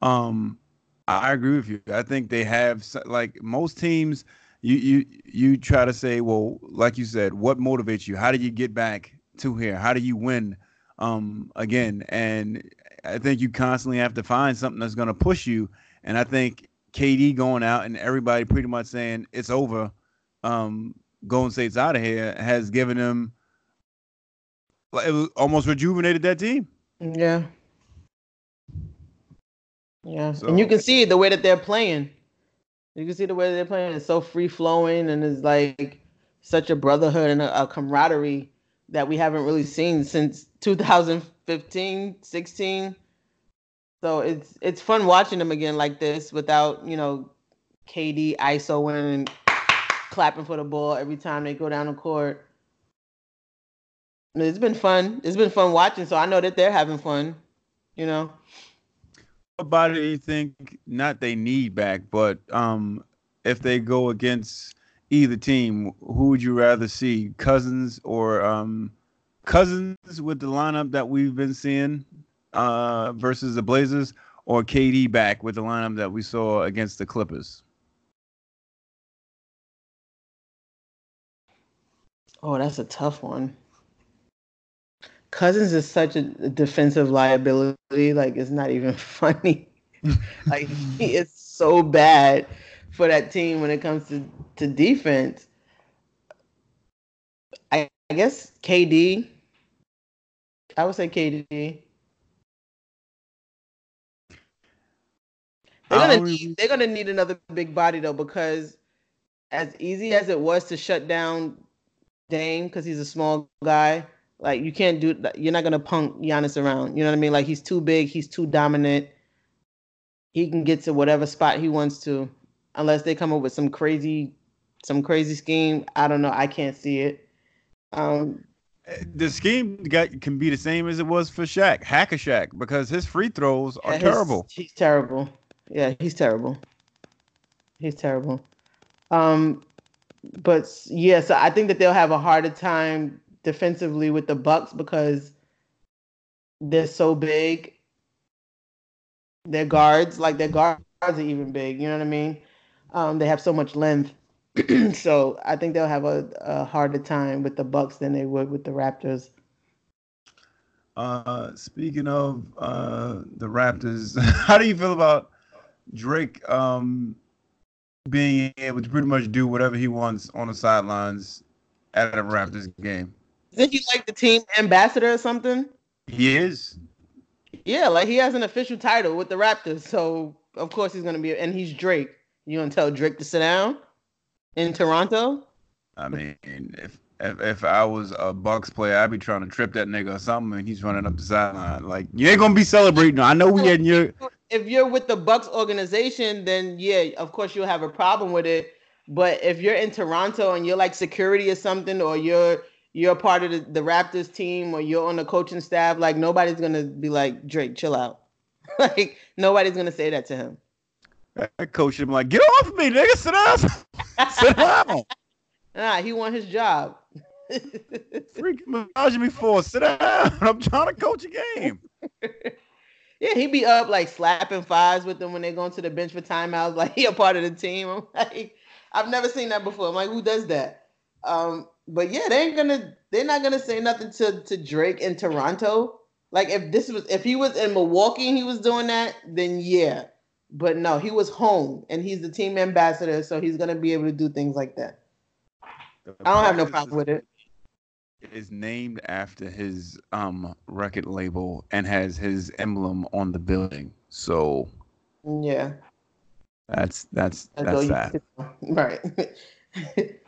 Um, I agree with you. I think they have like most teams. You you you try to say, well, like you said, what motivates you? How do you get back to here? How do you win um, again? And I think you constantly have to find something that's going to push you. And I think KD going out and everybody pretty much saying it's over. Um, Golden State's out of here has given them it was almost rejuvenated that team. Yeah. Yeah. So, and you can see the way that they're playing. You can see the way they're playing. It's so free flowing and it's like such a brotherhood and a, a camaraderie that we haven't really seen since 2015, 16. So it's it's fun watching them again like this without, you know, KD ISO and clapping for the ball every time they go down the court. It's been fun. It's been fun watching, so I know that they're having fun, you know. What body you think not they need back, but um if they go against either team, who would you rather see, Cousins or um, Cousins with the lineup that we've been seeing uh, versus the Blazers, or KD back with the lineup that we saw against the Clippers? Oh, that's a tough one. Cousins is such a defensive liability. Like it's not even funny. like he is so bad for that team when it comes to, to defense. I, I guess KD. I would say KD. They're gonna need, they're gonna need another big body though because as easy as it was to shut down Dame because he's a small guy, like you can't do you're not gonna punk Giannis around. You know what I mean? Like he's too big, he's too dominant. He can get to whatever spot he wants to, unless they come up with some crazy, some crazy scheme. I don't know. I can't see it. Um, The scheme got can be the same as it was for Shaq, Hack-a-Shaq, because his free throws are his- terrible. He's terrible. Yeah, he's terrible. He's terrible. Um, but yeah, so I think that they'll have a harder time defensively with the Bucks because they're so big. Their guards, like their guards, are even big. You know what I mean? Um, they have so much length. so I think they'll have a, a harder time with the Bucks than they would with the Raptors. Uh, speaking of uh, the Raptors, how do you feel about Drake um, being able to pretty much do whatever he wants on the sidelines at a Raptors game? Isn't he like the team ambassador or something? He is. Yeah, like he has an official title with the Raptors, so of course he's gonna be. And he's Drake. You gonna tell Drake to sit down in Toronto? I mean, if if, if I was a Bucks player, I'd be trying to trip that nigga or something, and he's running up the sideline. Like you ain't gonna be celebrating. I know we in your If you're with the Bucks organization, then yeah, of course you'll have a problem with it. But if you're in Toronto and you're like security or something, or you're you're part of the, the Raptors team, or you're on the coaching staff, like nobody's gonna be like Drake, chill out. like nobody's gonna say that to him. I coach him like, get off of me, nigga. Sit down. Sit down. Nah, he won his job. Freaking massaging me for. Sit down. I'm trying to coach a game. Yeah, he be up like slapping fives with them when they go into the bench for timeouts. Like he a part of the team. I'm like, I've never seen that before. I'm like, who does that? Um, but yeah, they ain't gonna. They're not gonna say nothing to to Drake in Toronto. Like if this was if he was in Milwaukee and he was doing that, then yeah. But no, he was home and he's the team ambassador, so he's gonna be able to do things like that. I don't have no problem with it. Is named after his um record label and has his emblem on the building. So Yeah, that's that's that's that's that. right.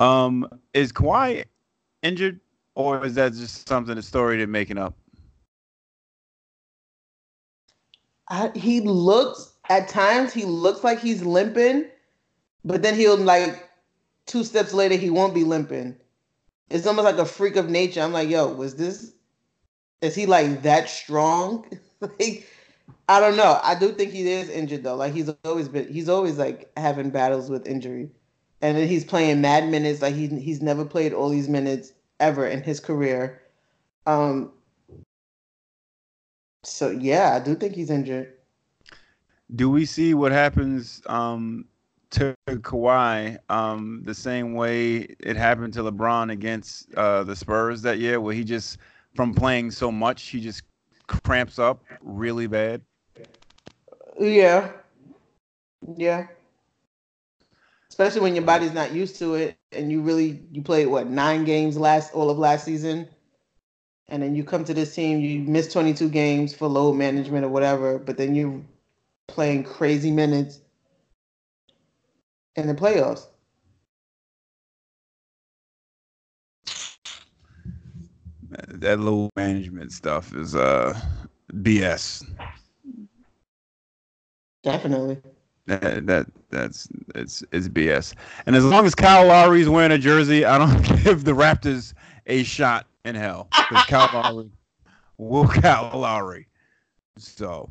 Um, is Kawhi injured, or is that just something a story they're making up? I, he looks at times he looks like he's limping, but then he'll like two steps later he won't be limping. It's almost like a freak of nature. I'm like, yo, was this? Is he like that strong? like, I don't know. I do think he is injured though. Like he's always been. He's always like having battles with injury, and then he's playing mad minutes. Like he he's never played all these minutes ever in his career. Um. So yeah, I do think he's injured. Do we see what happens um to Kawhi um the same way it happened to LeBron against uh the Spurs that year, where he just from playing so much he just cramps up really bad? Yeah. Yeah. Especially when your body's not used to it and you really you played what nine games last all of last season. And then you come to this team, you miss 22 games for load management or whatever, but then you're playing crazy minutes in the playoffs. That low management stuff is uh BS. Definitely. That, that that's it's it's BS. And as long as Kyle Lowry's wearing a jersey, I don't give the Raptors a shot in hell. Because Kyle Lowry will Kyle Lowry. So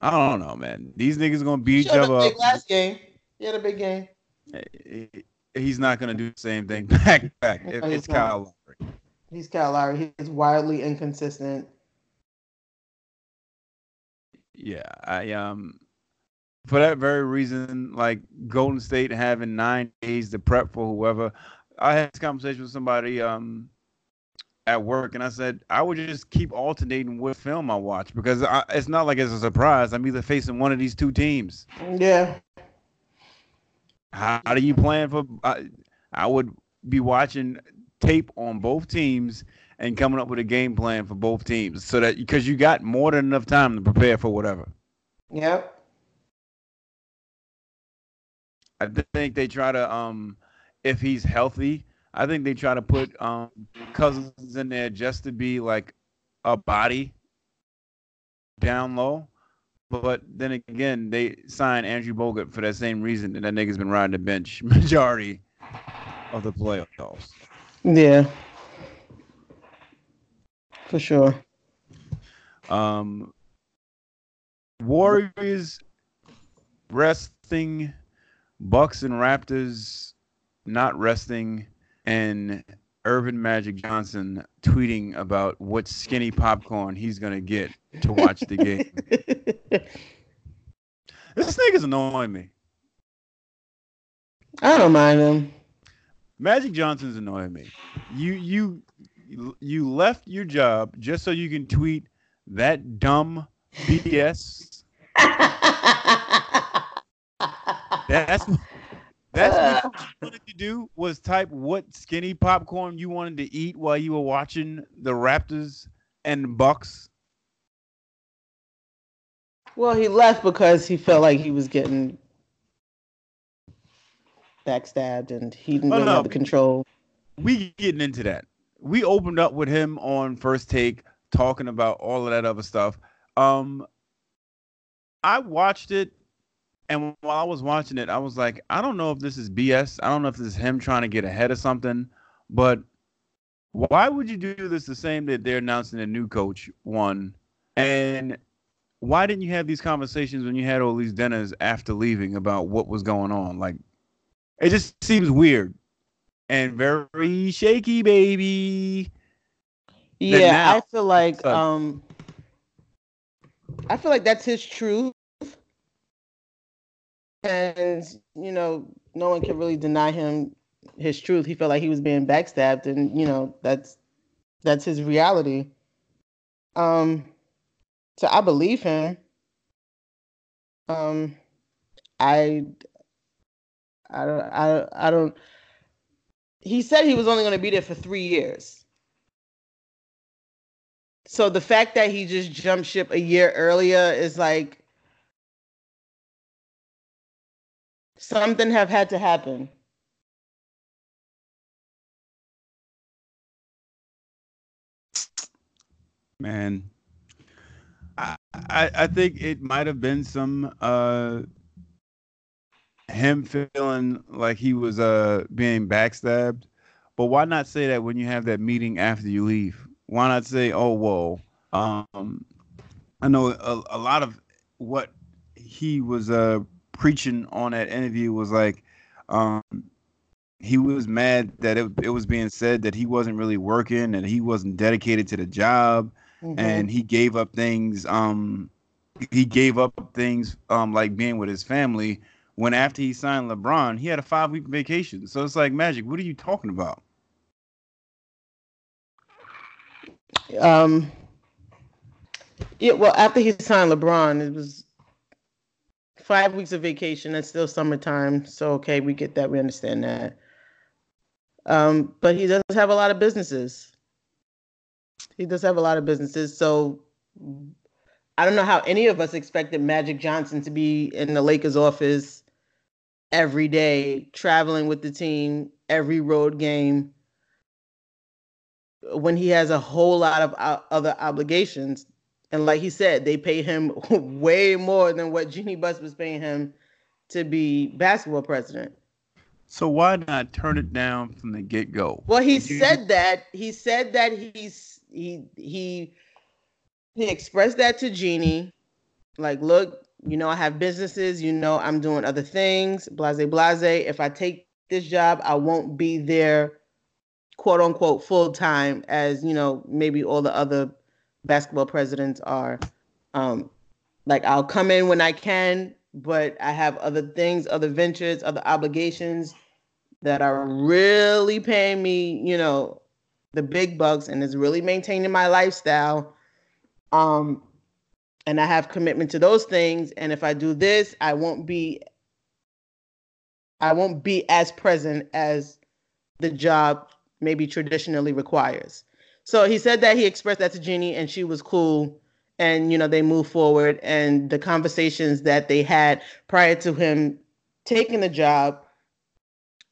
I don't know, man. These niggas gonna beat each other up. last game. He had a big game. He's not gonna do the same thing back back. It- No, he's it's not. Kyle Lowry. He's Kyle Lowry. He's wildly inconsistent. Yeah, I um for that very reason, like Golden State having nine days to prep for whoever. I had this conversation with somebody um at work, and I said I would just keep alternating what film I watch because I, it's not like it's a surprise. I'm either facing one of these two teams. Yeah. How, do you plan for? I, I would be watching tape on both teams and coming up with a game plan for both teams, so that because you got more than enough time to prepare for whatever. Yep. I think they try to um if he's healthy, I think they try to put um Cousins in there just to be like a body down low. But then again, they signed Andrew Bogut for that same reason, and that nigga's been riding the bench majority of the playoffs. Yeah. For sure. Um, Warriors resting, Bucks and Raptors not resting, and Earvin Magic Johnson tweeting about what skinny popcorn he's gonna get to watch the game. this nigga's annoying me. I don't mind him. Magic Johnson's annoying me. You you you left your job just so you can tweet that dumb BS. That's that's what you wanted to do was type what skinny popcorn you wanted to eat while you were watching the Raptors and Bucks. well, he left because he felt like he was getting backstabbed and he didn't Oh, really no. have the control. We getting into that. We opened up with him on first take talking about all of that other stuff. Um I watched it and while I was watching it, I was like, I don't know if this is BS. I don't know if this is him trying to get ahead of something, but why would you do this the same that they're announcing a new coach one? And why didn't you have these conversations when you had all these dinners after leaving about what was going on? Like it just seems weird and very shaky, baby. Yeah, now- I feel like um I feel like that's his truth. And you know, no one can really deny him his truth. He felt like he was being backstabbed and you know, that's that's his reality. Um so I believe him. Um I I don't I I don't he said he was only going to be there for 3 years. So the fact that he just jumped ship a year earlier is like something have had to happen. Man, I, I think it might have been some uh him feeling like he was uh being backstabbed. But why not say that when you have that meeting after you leave? Why not say, "Oh, whoa." Um, I know a, a lot of what he was uh preaching on that interview was like, um, he was mad that it, it was being said that he wasn't really working and he wasn't dedicated to the job. And he gave up things um he gave up things um like being with his family when after he signed LeBron he had a 5 week vacation. So it's like magic what are you talking about? Um yeah, well after he signed LeBron, it was five weeks of vacation. That's still summertime, so okay, we get that, we understand that. Um, but he does have a lot of businesses. He does have a lot of businesses, so I don't know how any of us expected Magic Johnson to be in the Lakers office every day, traveling with the team, every road game when he has a whole lot of o- other obligations. And like he said, they pay him way more than what Jeannie Buss was paying him to be basketball president. so why not turn it down from the get-go Well, he said that he said that he's he he he expressed that to Jeannie, like, look, you know, I have businesses, you know, I'm doing other things, blase blase. If I take this job, I won't be there, quote unquote, full time as you know, maybe all the other basketball presidents are. Um, like I'll come in when I can, but I have other things, other ventures, other obligations that are really paying me, you know, the big bucks and is really maintaining my lifestyle. Um, and I have commitment to those things. And if I do this, I won't be I won't be as present as the job maybe traditionally requires. So he said that he expressed that to Jeanie and she was cool. And you know, they moved forward and the conversations that they had prior to him taking the job,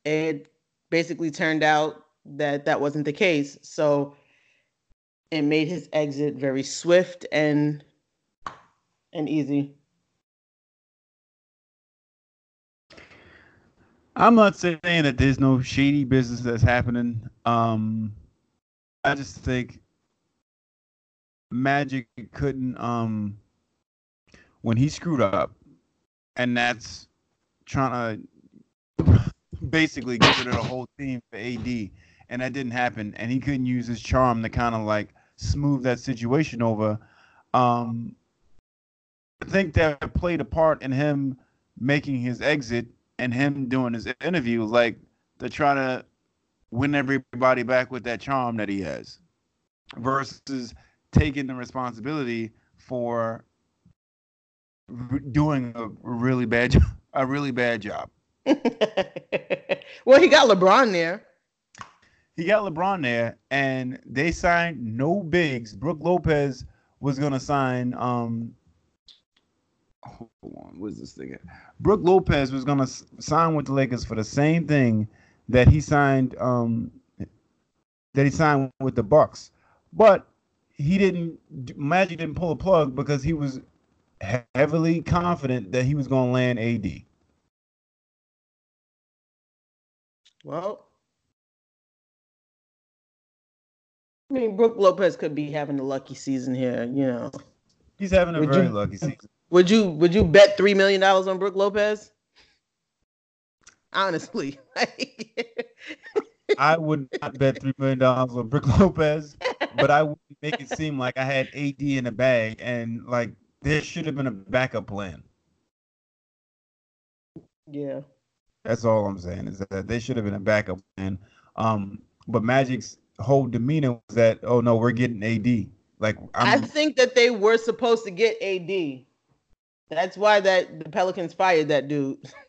it basically turned out that that wasn't the case. So it made his exit very swift and and easy. I'm not saying that there's no shady business that's happening. Um, I just think Magic couldn't um when he screwed up, and that's trying to basically rid of the whole team for AD, and that didn't happen, and he couldn't use his charm to kind of like smooth that situation over. Um, I think that played a part in him making his exit and him doing his interview, like to try to win everybody back with that charm that he has, versus taking the responsibility for doing a really bad job, a really bad job. well, he got LeBron there. He got LeBron there, and they signed no bigs. Brooke Lopez was gonna sign. Um, hold on, what's this thing? at? Brooke Lopez was gonna s- sign with the Lakers for the same thing that he signed. Um, that he signed with the Bucks, but he didn't. Magic didn't pull a plug because he was heavily confident that he was gonna land AD. Well, I mean, Brooke Lopez could be having a lucky season here. You know, He's having a Would very you- lucky season. would you would you bet three million dollars on Brooke Lopez? Honestly, I would not bet three million dollars on Brick Lopez, but I would make it seem like I had AD in the bag, and like there should have been a backup plan. yeah. That's all I'm saying is that there should have been a backup plan. Um, but Magic's whole demeanor was that, oh no, we're getting AD. Like i I'm, think that they were supposed to get AD. That's why that the Pelicans fired that dude.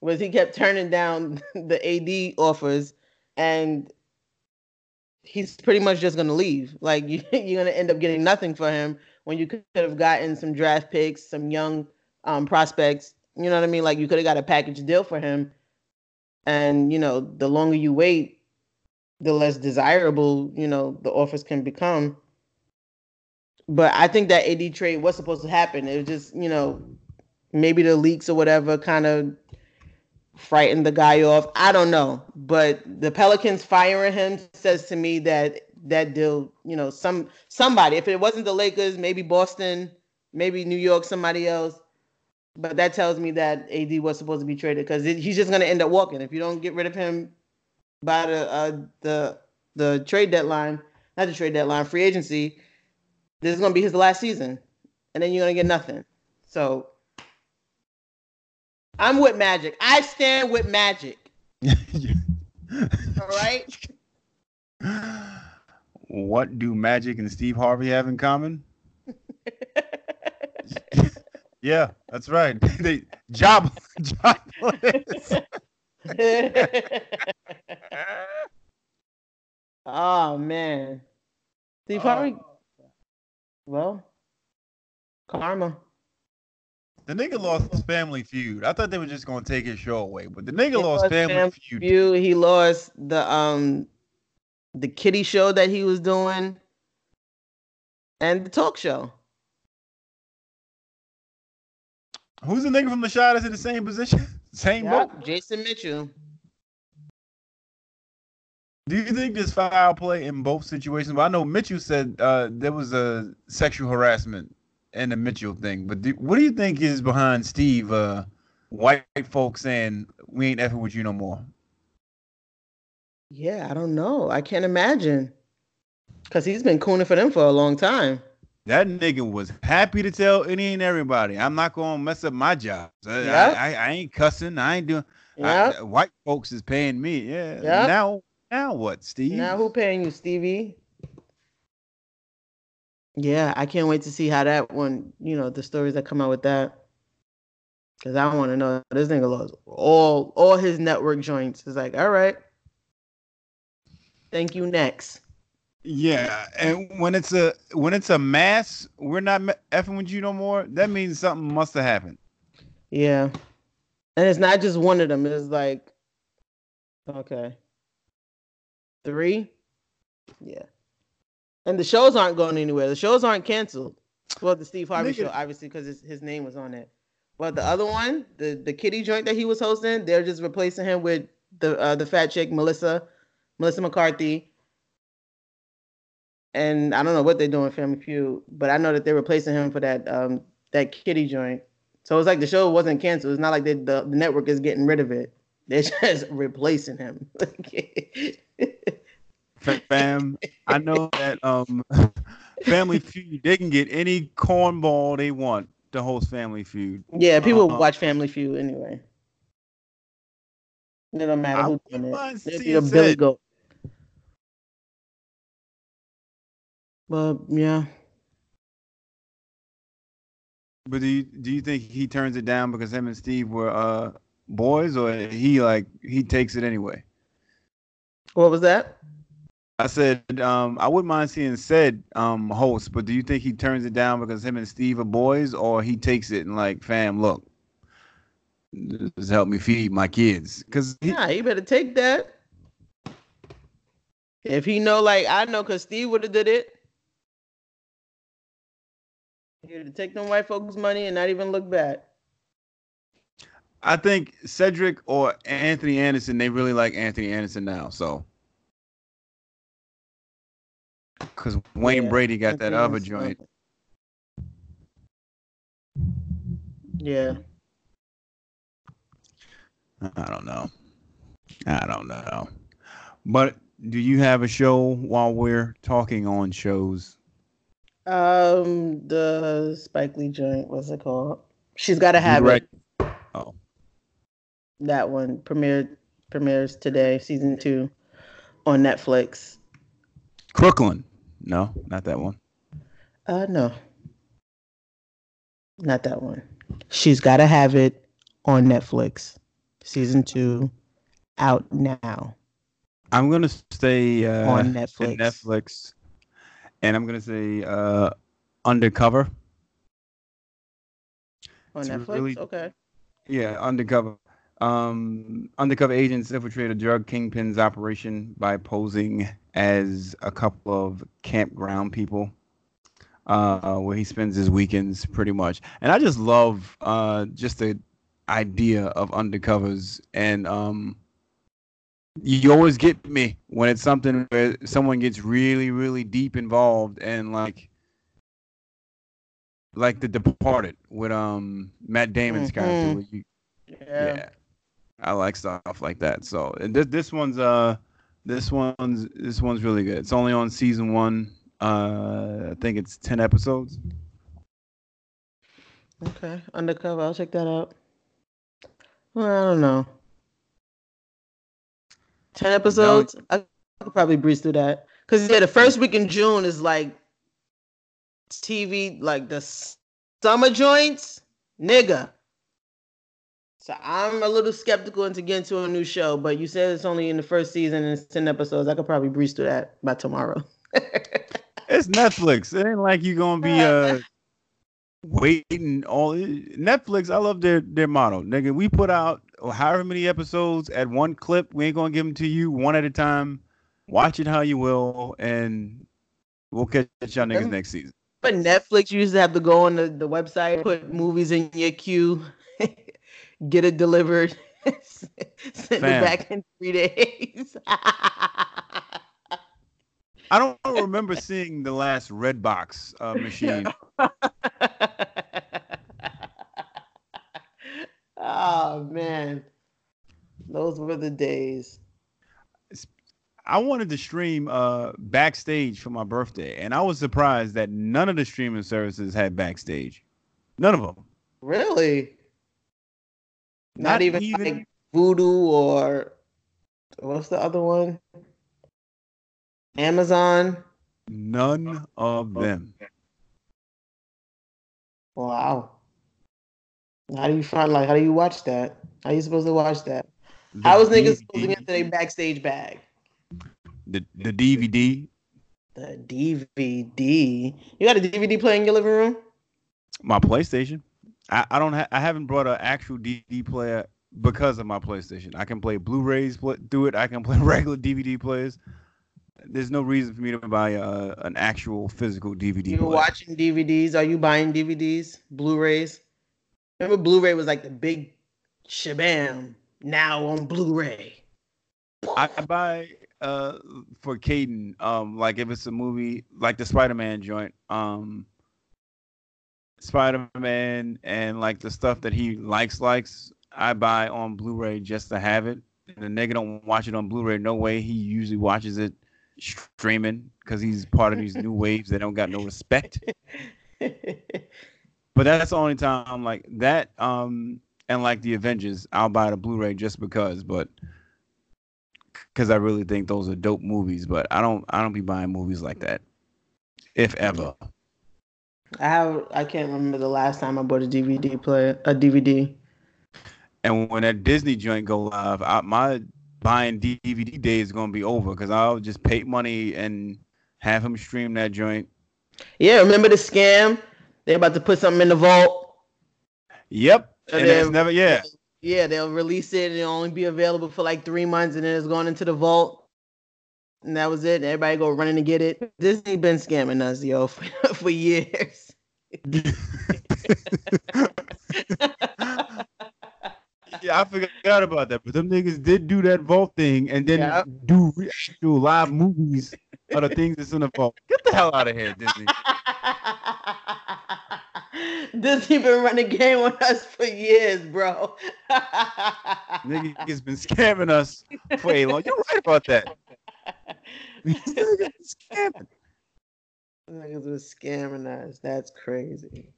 Was he kept turning down the AD offers and he's pretty much just gonna leave. Like you, you're gonna end up getting nothing for him when you could have gotten some draft picks, some young um, prospects. You know what I mean? Like you could have got a package deal for him. And you know, the longer you wait, the less desirable, you know, the offers can become. But I think that AD trade was supposed to happen. It was just, you know, maybe the leaks or whatever kind of frightened the guy off. I don't know. But the Pelicans firing him says to me that that deal, you know, some somebody, if it wasn't the Lakers, maybe Boston, maybe New York, somebody else. But that tells me that AD was supposed to be traded because he's just going to end up walking if you don't get rid of him by the uh, the the trade deadline, not the trade deadline, free agency. This is gonna be his last season, and then you're gonna get nothing. So I'm with Magic. I stand with Magic. All right. what do Magic and Steve Harvey have in common? yeah, that's right. they job jobless. oh man, Steve Harvey. Uh, well, karma. The nigga lost his family feud. I thought they were just gonna take his show away, but the nigga lost lost family Family feud. Feud. He lost the um the kitty show that he was doing and the talk show. Who's the nigga from the shot that's in the same position? Same boat? Jason Mitchell. Do you think there's foul play in both situations? Well, I know Mitchell said uh, there was a sexual harassment in the Mitchell thing, but do, what do you think is behind Steve? Uh, white folks saying we ain't effing with you no more. Yeah, I don't know. I can't imagine. Cause he's been cooning for them for a long time. that nigga was happy to tell any and everybody. I'm not gonna mess up my job. I, Yep. I, I ain't cussing. I ain't doing. Yeah. I- white folks is paying me. Yeah. Yep. Now, now what, Steve? Now who paying you, Stevie? Yeah, I can't wait to see how that one, you know, the stories that come out with that. Cause I want to know this nigga lost all all his network joints. It's like, all right. Thank you. Next. Yeah, and when it's a when it's a mass, we're not effing with you no more. That means something must have happened. Yeah. And it's not just one of them. It's like, okay. Three? Yeah. And the shows aren't going anywhere. The shows aren't canceled. Well, the Steve Harvey Nigga. show, obviously, because his, name was on it. But the other one, the the kitty joint that he was hosting, they're just replacing him with the uh, the fat chick Melissa, Melissa McCarthy. And I don't know what they're doing Family Feud, but I know that they're replacing him for that um that kitty joint. So it's like the show wasn't canceled. It's not like they, the, the network is getting rid of it. They're just replacing him. Fam, I know that um, Family Feud they can get any cornball they want to host Family Feud. yeah, people Uh-huh. watch Family Feud anyway. It don't matter who's doing it. It'll be a Billy. Goat. But yeah, But do you do you think he turns it down because him and Steve were uh boys, or he like he takes it anyway? what was that? I said um I wouldn't mind seeing said um host, but do you think he turns it down because him and Steve are boys, or he takes it and like, fam, look, just help me feed my kids, because Nah, you better take that. If he know, like I know, cause Steve would have did it. He would have take them white folks' money and not even look back. I think Cedric or Anthony Anderson, they really like Anthony Anderson now. So, because Wayne Yeah, Brady got that other joint. Yeah. I don't know. I don't know. But do you have a show while we're talking on shows? Um, the Spike Lee joint. What's it called? She's got to have Right. it. Oh, That one premiered premieres today, season two, on Netflix. Crooklyn. No, not that one. Uh, no, not that one. She's got to have it on Netflix, season two, out now I'm gonna stay uh, on Netflix. Netflix, and I'm gonna say uh, Undercover. On It's Netflix, really- okay. Yeah, undercover. Um, undercover agents infiltrate a drug kingpin's operation by posing as a couple of campground people, uh, where he spends his weekends pretty much. And I just love uh, just the idea of undercovers, and um, you always get me when it's something where someone gets really, really deep involved and like. Like The Departed with um Matt Damon's character, Mhm. where you Yeah. yeah. I like stuff like that. So and this this one's uh this one's this one's really good. It's only on season one. Uh I think it's ten episodes. Okay, undercover. I'll check that out. Well, I don't know. Ten episodes. I could probably breeze through that. Cause yeah, the first week in June is like TV, like the summer joints, nigga. So I'm a little skeptical into getting to a new show, but you said it's only in the first season and it's ten episodes. I could probably breeze through that by tomorrow. It's Netflix. It ain't like you're gonna be uh waiting all Netflix. I love their their motto, nigga. We put out however many episodes at one clip. We ain't gonna give them to you one at a time. Watch it how you will, and we'll catch y'all niggas next season. But Netflix, you used to have to go on the, the website, put movies in your queue, get it delivered, send Fam. it back in three days. I don't remember seeing the last Redbox uh, machine. oh man, those were the days. I wanted to stream uh backstage for my birthday, and I was surprised that none of the streaming services had backstage. None of them. Really? Not, Not even, even- like Vudu or what's the other one? Amazon. None of oh. them. Wow. How do you find like how do you watch that? How you supposed to watch that? The How was niggas supposed to get to their backstage bag? the the DVD. The DVD. You got a DVD player in your living room? My PlayStation. I, I don't. Ha- I haven't brought an actual DVD player because of my PlayStation. I can play Blu-rays through it. I can play regular DVD players. There's no reason for me to buy uh, an actual physical DVD You're player. watching DVDs. Are you buying DVDs? Blu-rays? Remember Blu-ray was like the big shabam now on Blu-ray. I I buy uh for Caden, um, like if it's a movie like the Spider-Man joint, um, Spider-Man and like the stuff that he likes likes, I buy on Blu-ray just to have it. And the nigga don't watch it on Blu-ray. No way. He usually watches it streaming because he's part of these new waves that don't got no respect. But that's the only time I'm like that. Um, and like the Avengers, I'll buy the Blu-ray just because. But because I really think those are dope movies. But I don't, I don't be buying movies like that, if ever. I have I can't remember the last time I bought a DVD player, a DVD. And when that Disney joint go live, I, my buying DVD day is gonna be over because I'll just pay money and have him stream that joint. Yeah, remember the scam? They're about to put something in the vault. Yep. And And it's never, yeah. Yeah, they'll release it and it'll only be available for like three months and then it's going into the vault. And that was it. Everybody go running to get it. Disney been scamming us, yo, for, for years. Yeah, I forgot about that. But them niggas did do that vault thing and then do actual live movies of the things that's in the vault. Get the hell out of here, Disney. Disney been running game on us for years, bro. Niggas been scamming us for a long. You're right about that. These niggas been scamming. Niggas was scamming us. That's crazy.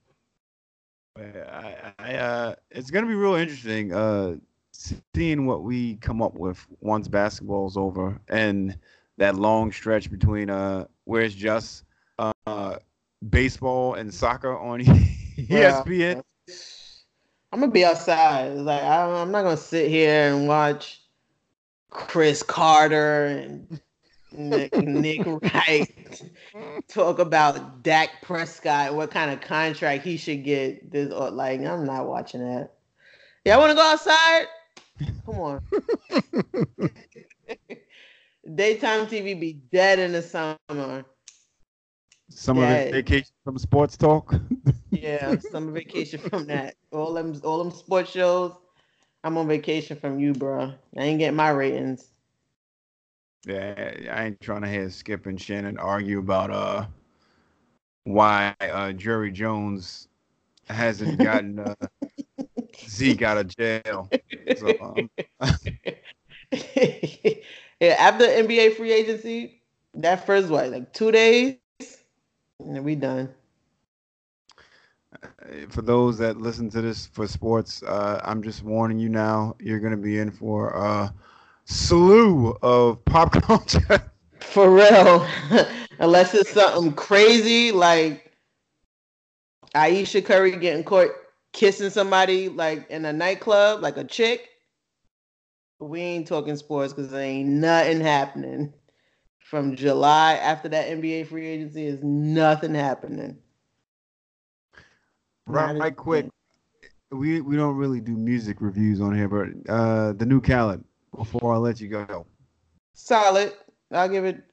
I, I, uh, it's gonna be real interesting uh, seeing what we come up with once basketball's over and that long stretch between uh, where it's just uh, baseball and soccer on E ESPN. I'm gonna be outside. It's like I'm, I'm not gonna sit here and watch Cris Carter and Nick, Nick Wright talk about Dak Prescott, what kind of contract he should get. This or like I'm not watching that. Yeah, I want to go outside. Come on. Daytime TV be dead in the summer. Summer Yeah. vacation from sports talk. Yeah, summer vacation from that. All them, all them sports shows. I'm on vacation from you, bro. I ain't getting my ratings. Yeah, I ain't trying to hear Skip and Shannon argue about uh why uh Jerry Jones hasn't gotten uh, Zeke out of jail. So, um, yeah, after NBA free agency, that first what, like two days, and then we done. For those that listen to this for sports, uh, I'm just warning you now. You're gonna be in for a slew of pop culture. For real. Unless it's something crazy like Ayesha Curry getting caught kissing somebody like in a nightclub, like a chick. We ain't talking sports because there ain't nothing happening. From July after that NBA free agency is nothing happening. Right, right quick. We we don't really do music reviews on here, but uh, the new Khaled. Before I let you go, Solid. I'll give it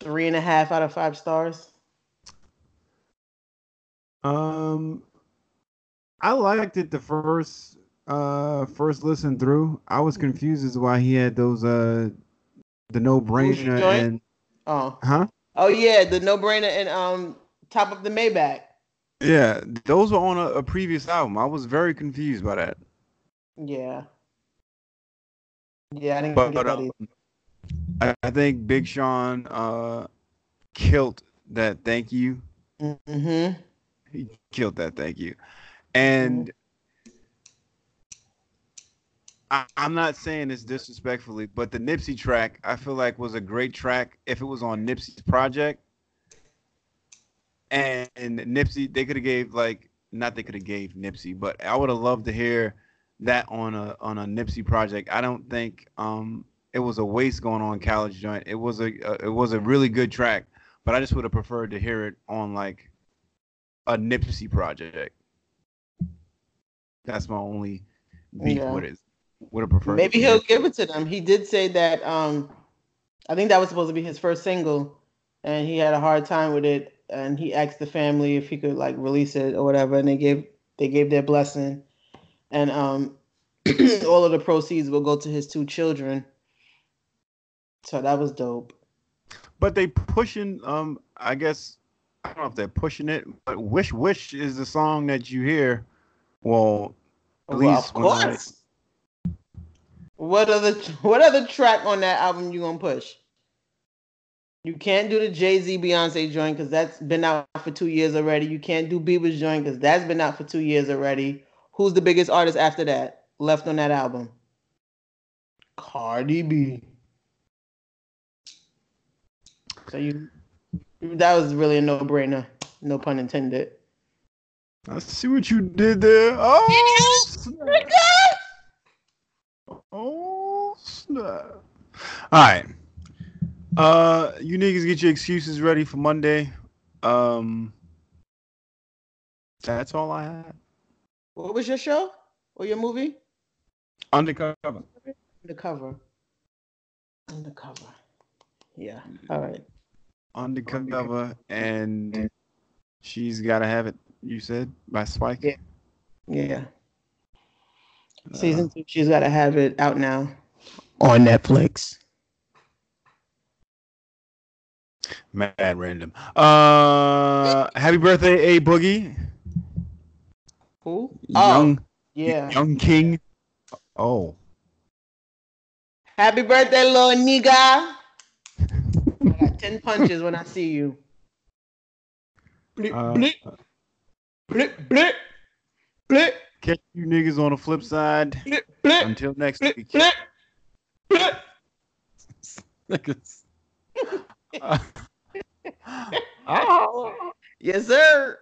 three and a half out of five stars. um, I liked it the first uh first listen through. I was confused as to why he had those uh the no brainer and Oh. huh Oh yeah, the no brainer and um top of the Maybach. Yeah those were on a, a previous album. I was very confused by that. Yeah. Yeah, I didn't But, get that um, either. I, I think Big Sean uh, killed that. Thank you. Mm-hmm. He killed that. Thank you. And I, I'm not saying this disrespectfully, but the Nipsey track I feel like was a great track if it was on Nipsey's project. And, and Nipsey, they could have gave like not they could have gave Nipsey, but I would have loved to hear that on a on a Nipsey project. I don't think um it was a waste going on Khaled joint. It was a uh, it was a really good track, but I just would have preferred to hear it on like a Nipsey project. That's my only beef Yeah. with it. Would have preferred. Maybe he'll give it to them. He did say that. Um, I think that was supposed to be his first single, and he had a hard time with it. And he asked the family if he could like release it or whatever, and they gave they gave their blessing. And um, all of the proceeds will go to his two children. So that was dope. But they pushing. Um, I guess I don't know if they're pushing it, but "Wish Wish" is the song that you hear. Well, at Well, least of when I- course. What other what other track on that album you gonna push? You can't do the Jay Z Beyonce joint because that's been out for two years already. You can't do Bieber's joint because that's been out for two years already. Who's the biggest artist after that left on that album? Cardi B. So you that was really a no brainer. No pun intended. I see what you did there. Oh, snap. oh snap! All right, uh, you niggas get your excuses ready for Monday. Um, that's all I had. What was your show or your movie? Undercover. Undercover. Undercover. Yeah. All right. Undercover, and she's gotta have it. You said by Spike. Yeah. Yeah. Season two, she's got to have it out now on Netflix. Mad random. Uh, happy birthday, A Boogie. Who? Young, Oh, yeah. young king. Oh, Happy birthday, little nigga. I got 10 punches when I see you. Blip, Uh, blip, blip, blip, blip, catch you niggas on the flip side. blip, blip, Until next blip, week. blip, blip. Niggas. Uh, oh. Yes, sir.